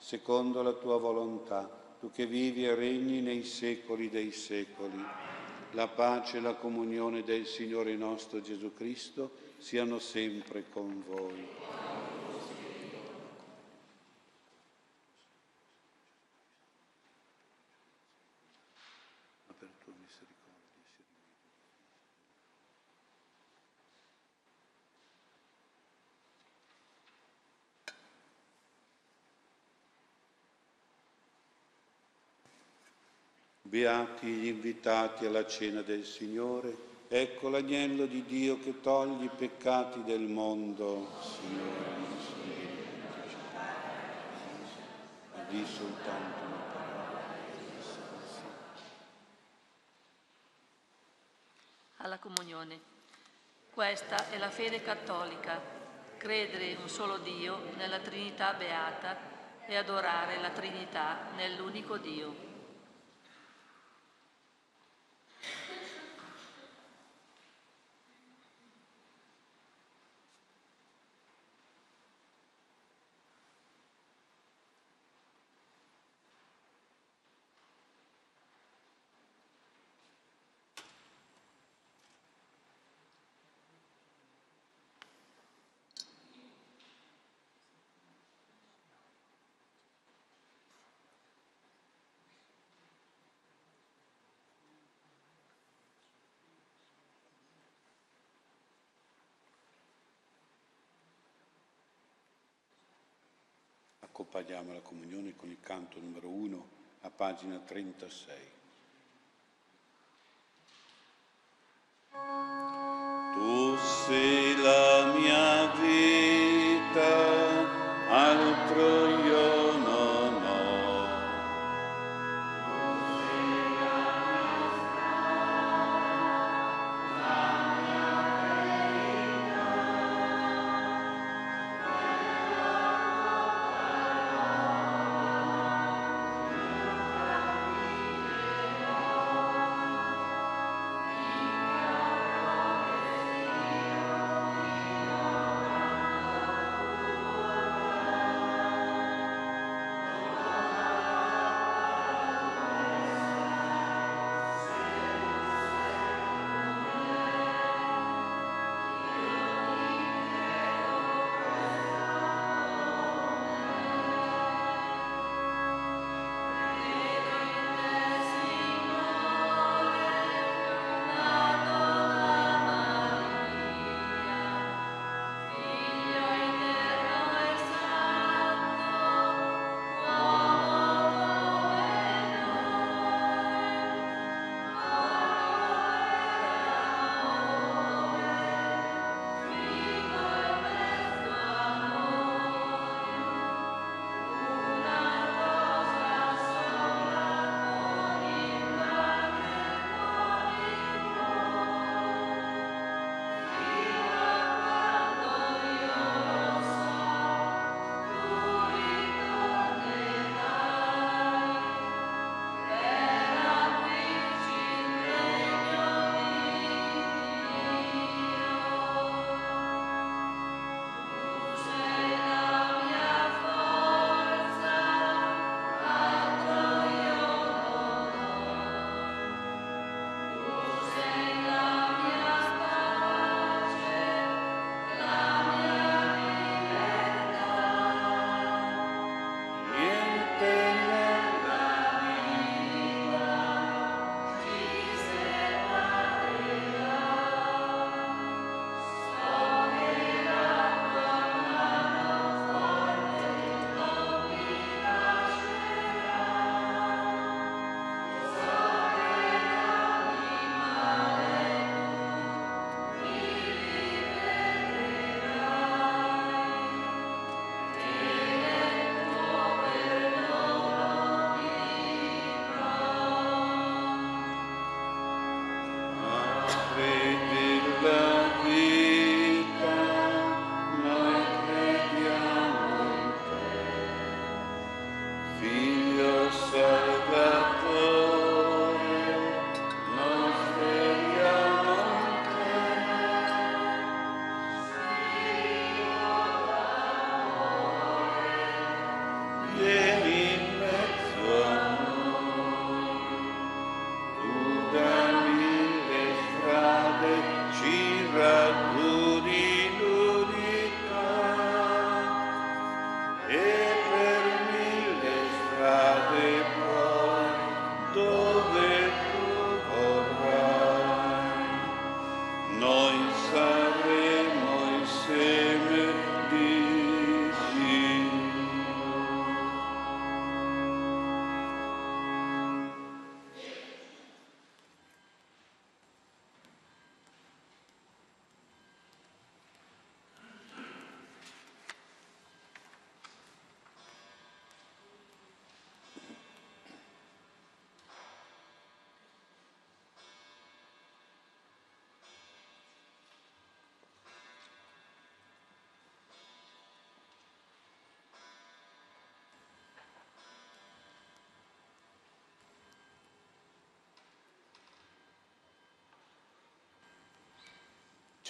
secondo la tua volontà, tu che vivi e regni nei secoli dei secoli. La pace e la comunione del Signore nostro Gesù Cristo siano sempre con voi. Beati gli invitati alla cena del Signore. Ecco l'agnello di Dio che toglie i peccati del mondo. Signore, ma di soltanto una parola. Alla comunione. Questa è la fede cattolica, credere in un solo Dio, nella Trinità beata e adorare la Trinità nell'unico Dio. Accompagniamo la comunione con il canto numero 1 a pagina 36. Tu sei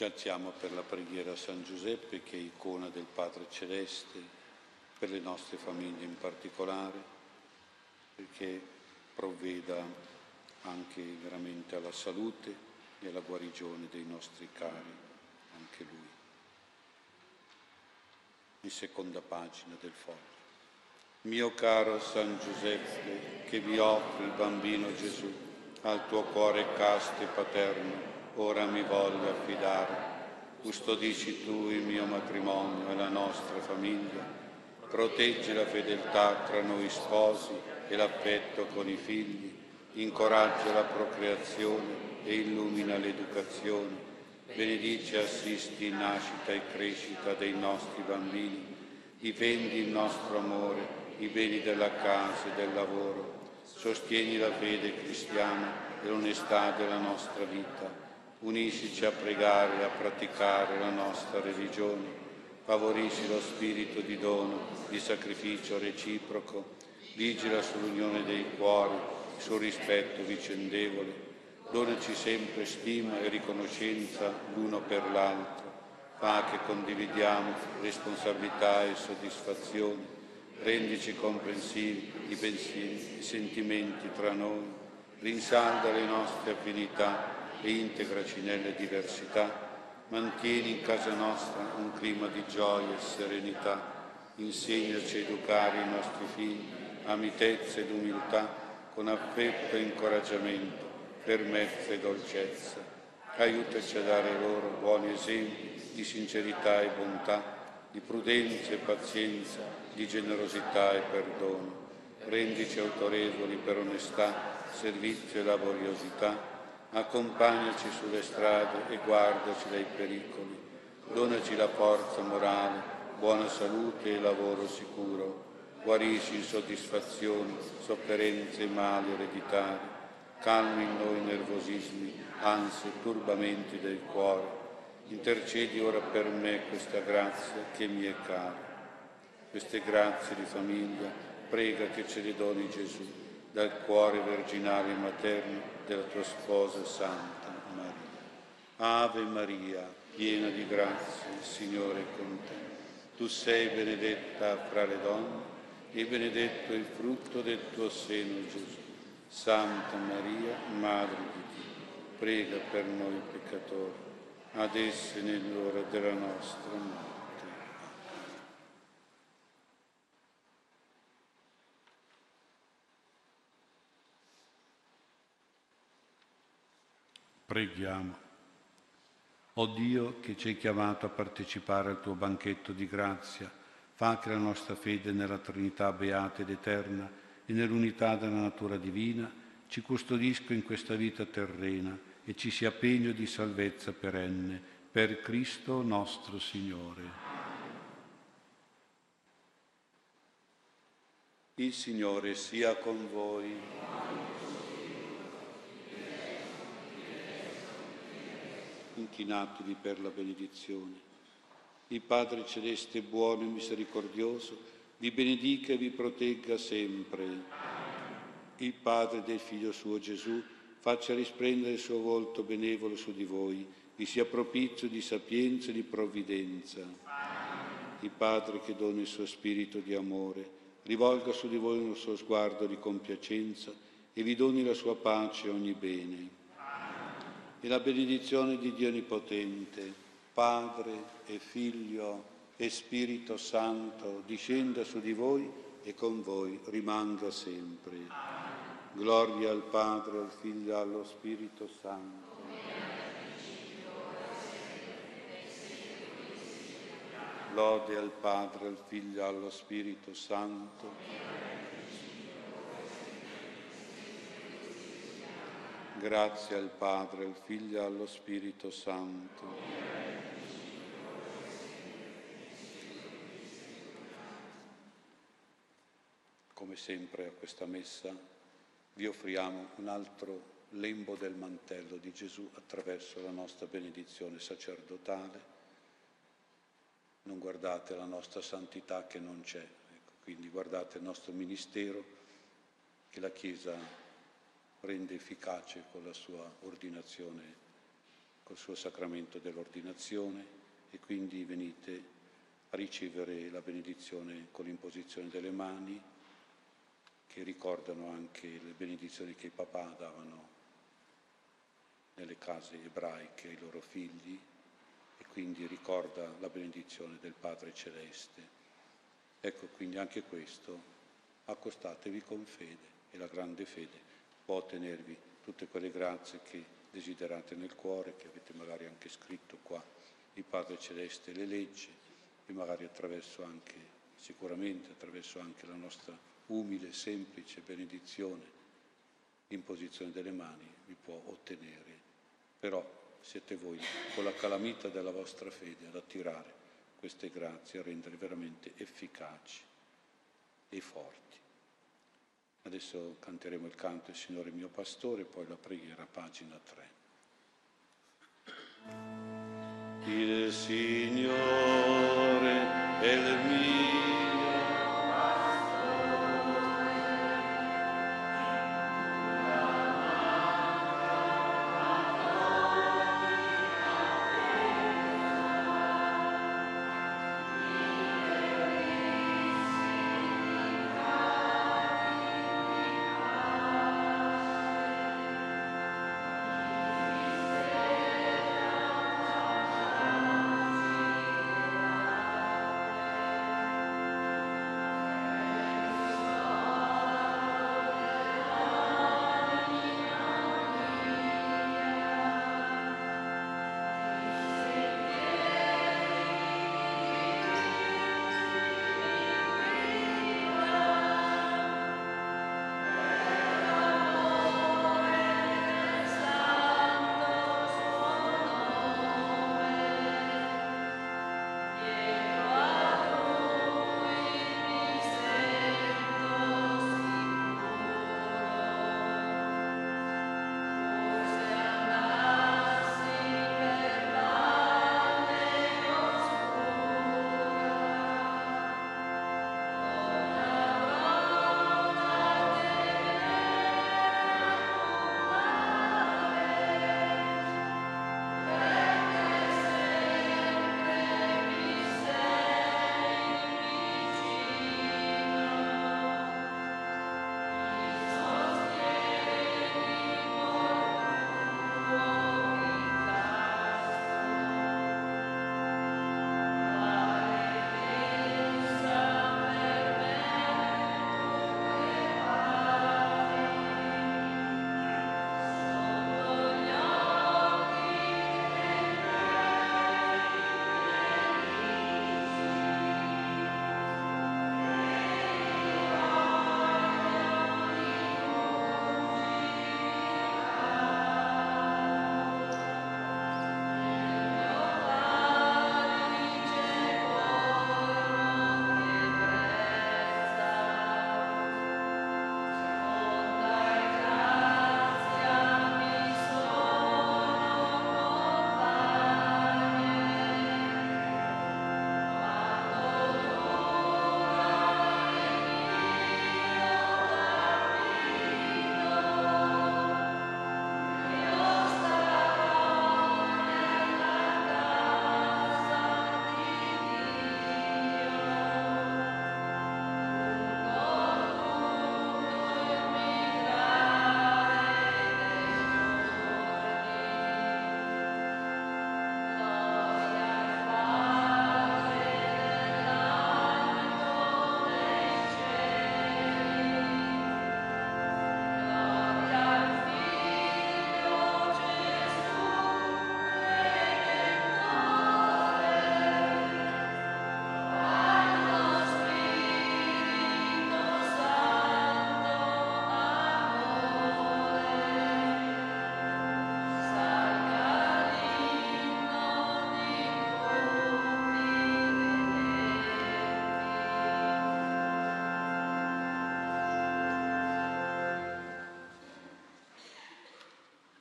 Ci alziamo per la preghiera a San Giuseppe, che è icona del Padre Celeste, per le nostre famiglie in particolare, perché provveda anche veramente alla salute e alla guarigione dei nostri cari, anche lui. In seconda pagina del foglio. Mio caro San Giuseppe, che vi offri il bambino Gesù al tuo cuore casto e paterno, ora mi voglio affidare. Custodisci tu il mio matrimonio e la nostra famiglia. Proteggi la fedeltà tra noi sposi e l'affetto con i figli. Incoraggia la procreazione e illumina l'educazione. Benedici e assisti in nascita e crescita dei nostri bambini. Difendi il nostro amore, i beni della casa e del lavoro. Sostieni la fede cristiana e l'onestà della nostra vita uniscici a pregare e a praticare la nostra religione, favorisci lo spirito di dono, di sacrificio reciproco, vigila sull'unione dei cuori, sul rispetto vicendevole, donaci sempre stima e riconoscenza l'uno per l'altro, fa che condividiamo responsabilità e soddisfazione, rendici comprensivi i pensieri, i sentimenti tra noi, rinsalda le nostre affinità e integraci nelle diversità, mantieni in casa nostra un clima di gioia e serenità, insegnaci a educare i nostri figli a ed umiltà, con affetto e incoraggiamento, fermezza e dolcezza. Aiutaci a dare loro buoni esempi di sincerità e bontà, di prudenza e pazienza, di generosità e perdono. Rendici autorevoli per onestà, servizio e laboriosità, accompagnaci sulle strade e guardaci dai pericoli, donaci la forza morale, buona salute e lavoro sicuro, guarisci insoddisfazioni, sofferenze e mali ereditari, calmi in noi nervosismi, ansie, turbamenti del cuore. Intercedi ora per me questa grazia che mi è cara. Queste grazie di famiglia, prega che ce le doni Gesù, dal cuore virginale e materno della tua sposa Santa Maria. Ave Maria, piena di grazia, il Signore è con te. Tu sei benedetta fra le donne e benedetto il frutto del tuo seno, Gesù. Santa Maria, Madre di Dio, prega per noi peccatori, adesso e nell'ora della nostra morte. Preghiamo. O Dio che ci hai chiamato a partecipare al tuo banchetto di grazia, fa che la nostra fede nella Trinità beata ed eterna e nell'unità della natura divina ci custodisca in questa vita terrena e ci sia pegno di salvezza perenne per Cristo nostro Signore. Il Signore sia con voi. Inchinatevi per la benedizione. Il Padre Celeste buono e misericordioso vi benedica e vi protegga sempre. Il Padre del Figlio suo Gesù faccia risplendere il suo volto benevolo su di voi, vi sia propizio di sapienza e di provvidenza. Il Padre che dona il suo spirito di amore, rivolga su di voi uno suo sguardo di compiacenza e vi doni la sua pace e ogni bene e la benedizione di Dio Onnipotente, Padre e Figlio e Spirito Santo, discenda su di voi e con voi rimanga sempre. Gloria al Padre, al Figlio e allo Spirito Santo. Lode al Padre, al Figlio e allo Spirito Santo Grazie al Padre, al Figlio e allo Spirito Santo. Come sempre a questa messa vi offriamo un altro lembo del mantello di Gesù attraverso la nostra benedizione sacerdotale. Non guardate la nostra santità che non c'è, ecco, quindi guardate il nostro ministero che la Chiesa rende efficace con la sua ordinazione col suo sacramento dell'ordinazione e quindi venite a ricevere la benedizione con l'imposizione delle mani che ricordano anche le benedizioni che i papà davano nelle case ebraiche ai loro figli e quindi ricorda la benedizione del Padre Celeste. Ecco quindi anche questo, accostatevi con fede e la grande fede può ottenervi tutte quelle grazie che desiderate nel cuore, che avete magari anche scritto qua, il Padre Celeste le legge e magari attraverso anche, sicuramente attraverso anche la nostra umile, semplice benedizione, imposizione delle mani, vi può ottenere. Però siete voi, con la calamita della vostra fede, ad attirare queste grazie, a rendere veramente efficaci e forti. Adesso canteremo il canto Il Signore mio pastore, poi la preghiera, pagina 3. Il Signore è il mio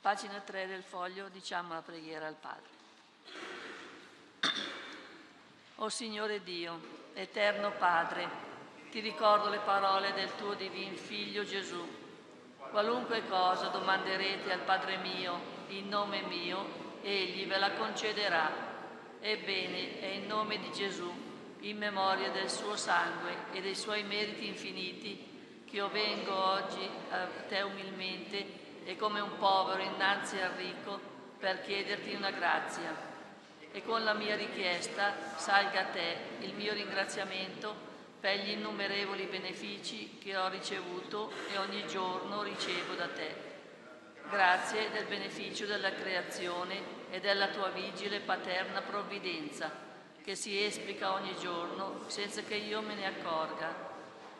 Pagina 3 del foglio diciamo la preghiera al Padre. O Signore Dio, eterno Padre, ti ricordo le parole del tuo divin Figlio Gesù. Qualunque cosa domanderete al Padre mio, in nome mio, egli ve la concederà. Ebbene, è in nome di Gesù, in memoria del suo sangue e dei suoi meriti infiniti, che io vengo oggi a te umilmente e come un povero innanzi al ricco per chiederti una grazia. E con la mia richiesta salga a te il mio ringraziamento per gli innumerevoli benefici che ho ricevuto e ogni giorno ricevo da te. Grazie del beneficio della creazione e della tua vigile paterna provvidenza, che si esplica ogni giorno senza che io me ne accorga.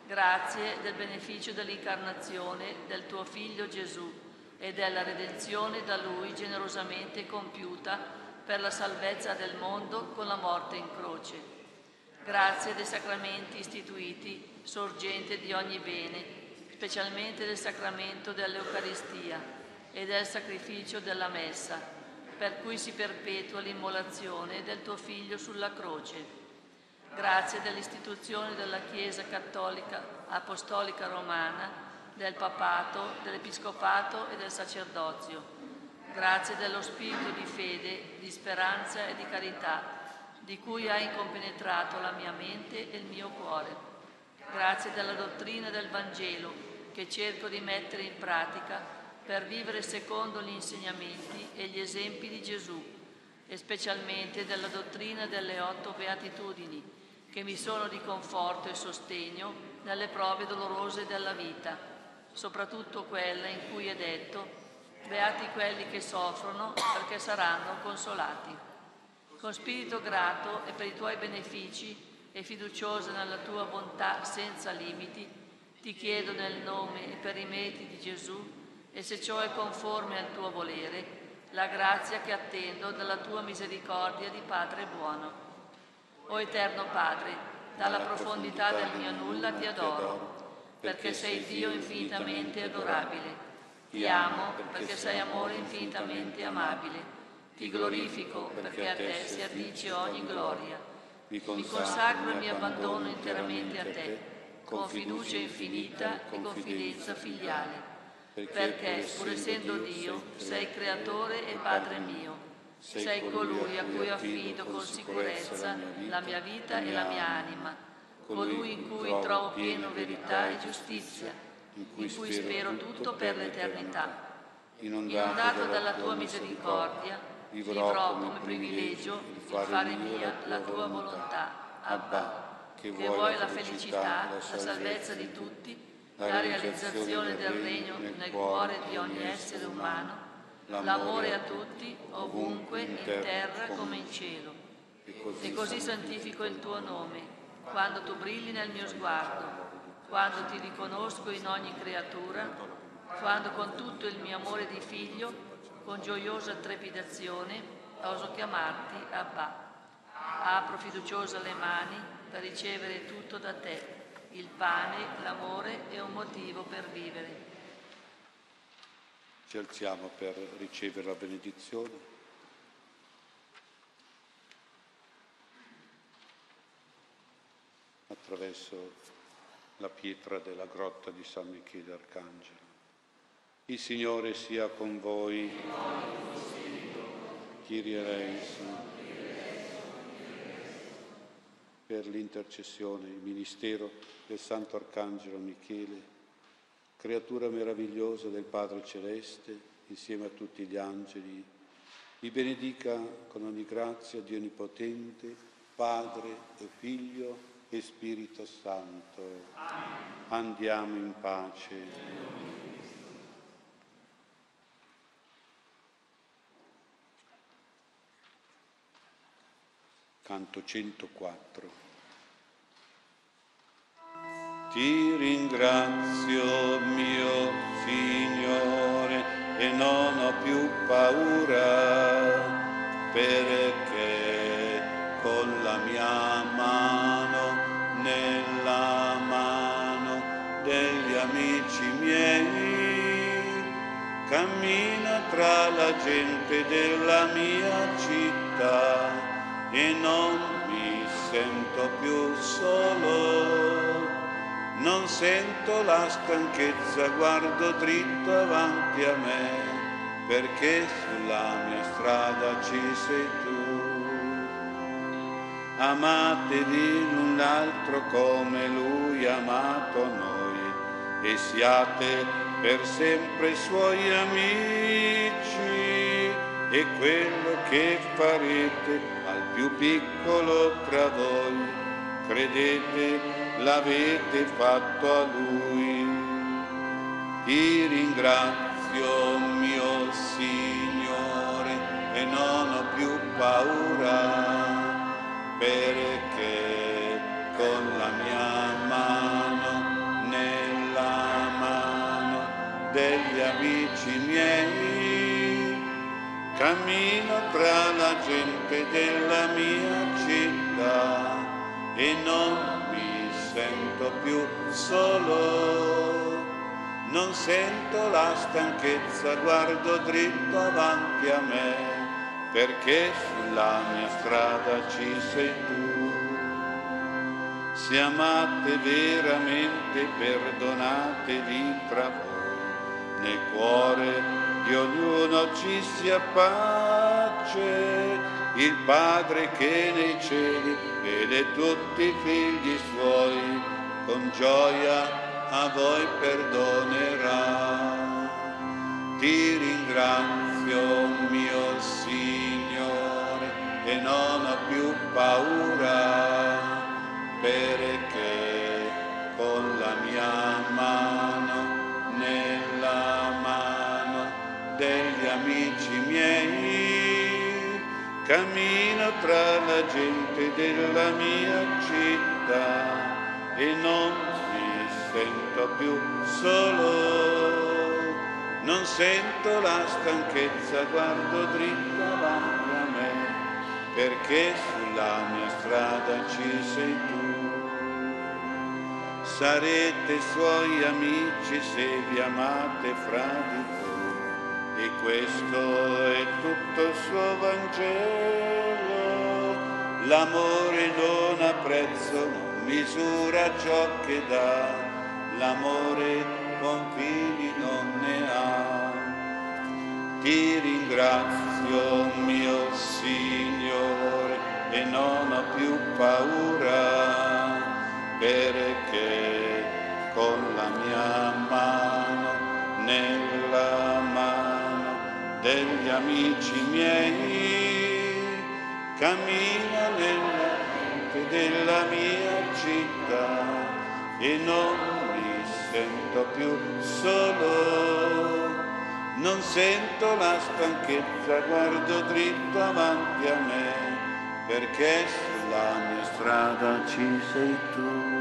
Grazie del beneficio dell'incarnazione del tuo Figlio Gesù e della redenzione da Lui generosamente compiuta per la salvezza del mondo con la morte in croce. Grazie dei sacramenti istituiti, sorgente di ogni bene, specialmente del sacramento dell'Eucaristia e del sacrificio della Messa, per cui si perpetua l'immolazione del tuo Figlio sulla croce. Grazie dell'istituzione della Chiesa Cattolica Apostolica Romana, del Papato, dell'Episcopato e del Sacerdozio. Grazie dello spirito di fede, di speranza e di carità di cui hai incompenetrato la mia mente e il mio cuore. Grazie della dottrina del Vangelo che cerco di mettere in pratica per vivere secondo gli insegnamenti e gli esempi di Gesù e specialmente della dottrina delle otto beatitudini che mi sono di conforto e sostegno nelle prove dolorose della vita, soprattutto quella in cui è detto beati quelli che soffrono perché saranno consolati. Con spirito grato e per i tuoi benefici e fiduciosa nella tua bontà senza limiti, ti chiedo nel nome e per i meriti di Gesù, e se ciò è conforme al tuo volere, la grazia che attendo dalla tua misericordia di Padre buono. O Eterno Padre, dalla profondità del mio nulla ti adoro, perché sei Dio infinitamente adorabile. Ti amo perché sei amore infinitamente amabile. ti glorifico perché a te si addice ogni gloria. Mi consacro e mi abbandono interamente a te, con fiducia infinita e confidenza filiale, perché, pur essendo Dio, sei creatore e Padre mio. Sei colui a cui affido con sicurezza la mia vita e la mia anima, colui in cui trovo pieno verità e giustizia, in cui spero tutto per l'eternità. Inondato dalla tua misericordia, vivrò come privilegio di fare mia la tua volontà, Abba, che vuoi la felicità, la salvezza di tutti, la realizzazione del regno nel cuore di ogni essere umano, l'amore a tutti, ovunque, in terra come in cielo. E così santifico il tuo nome, quando tu brilli nel mio sguardo, quando ti riconosco in ogni creatura, quando con tutto il mio amore di figlio con gioiosa trepidazione oso chiamarti Abba. Apro fiduciosa le mani per ricevere tutto da te, il pane, l'amore e un motivo per vivere. Ci alziamo per ricevere la benedizione. Attraverso la pietra della grotta di San Michele Arcangelo. Il Signore sia con voi. Kyrie eleison. Per l'intercessione, il ministero del Santo Arcangelo Michele, creatura meravigliosa del Padre Celeste, insieme a tutti gli angeli, vi benedica con ogni grazia Dio Onnipotente, Padre e Figlio e Spirito Santo. Andiamo in pace. canto 104. Ti ringrazio mio Signore e non ho più paura perché cammino tra la gente della mia città e non mi sento più solo, non sento la stanchezza, guardo dritto avanti a me, perché sulla mia strada ci sei tu. Amatevi l'un l'altro come lui amato noi e siate per sempre suoi amici e quello che farete al più piccolo tra voi, credete l'avete fatto a lui. Ti ringrazio mio Signore e non ho più paura perché con la mia cammino tra la gente della mia città e non mi sento più solo. Non sento la stanchezza, guardo dritto avanti a me perché sulla mia strada ci sei tu. Se amate veramente, perdonatevi tra voi, nel cuore di ognuno ci sia pace, il Padre che nei cieli vede tutti i figli suoi, con gioia a voi perdonerà. Ti ringrazio, mio Signore, e non ho più paura, perché cammino tra la gente della mia città e non mi sento più solo non sento la stanchezza, guardo dritto avanti a me, perché sulla mia strada ci sei tu. Sarete suoi amici se vi amate fra di voi, e questo è tutto il suo Vangelo. L'amore non ha prezzo, non misura ciò che dà, l'amore confini non ne ha. Ti ringrazio, mio Signore, e non ho più paura, perché con la mia mano, nella degli amici miei, cammino nella mente della mia città e non sento più solo, non sento la stanchezza, guardo dritto avanti a me, perché sulla mia strada ci sei tu.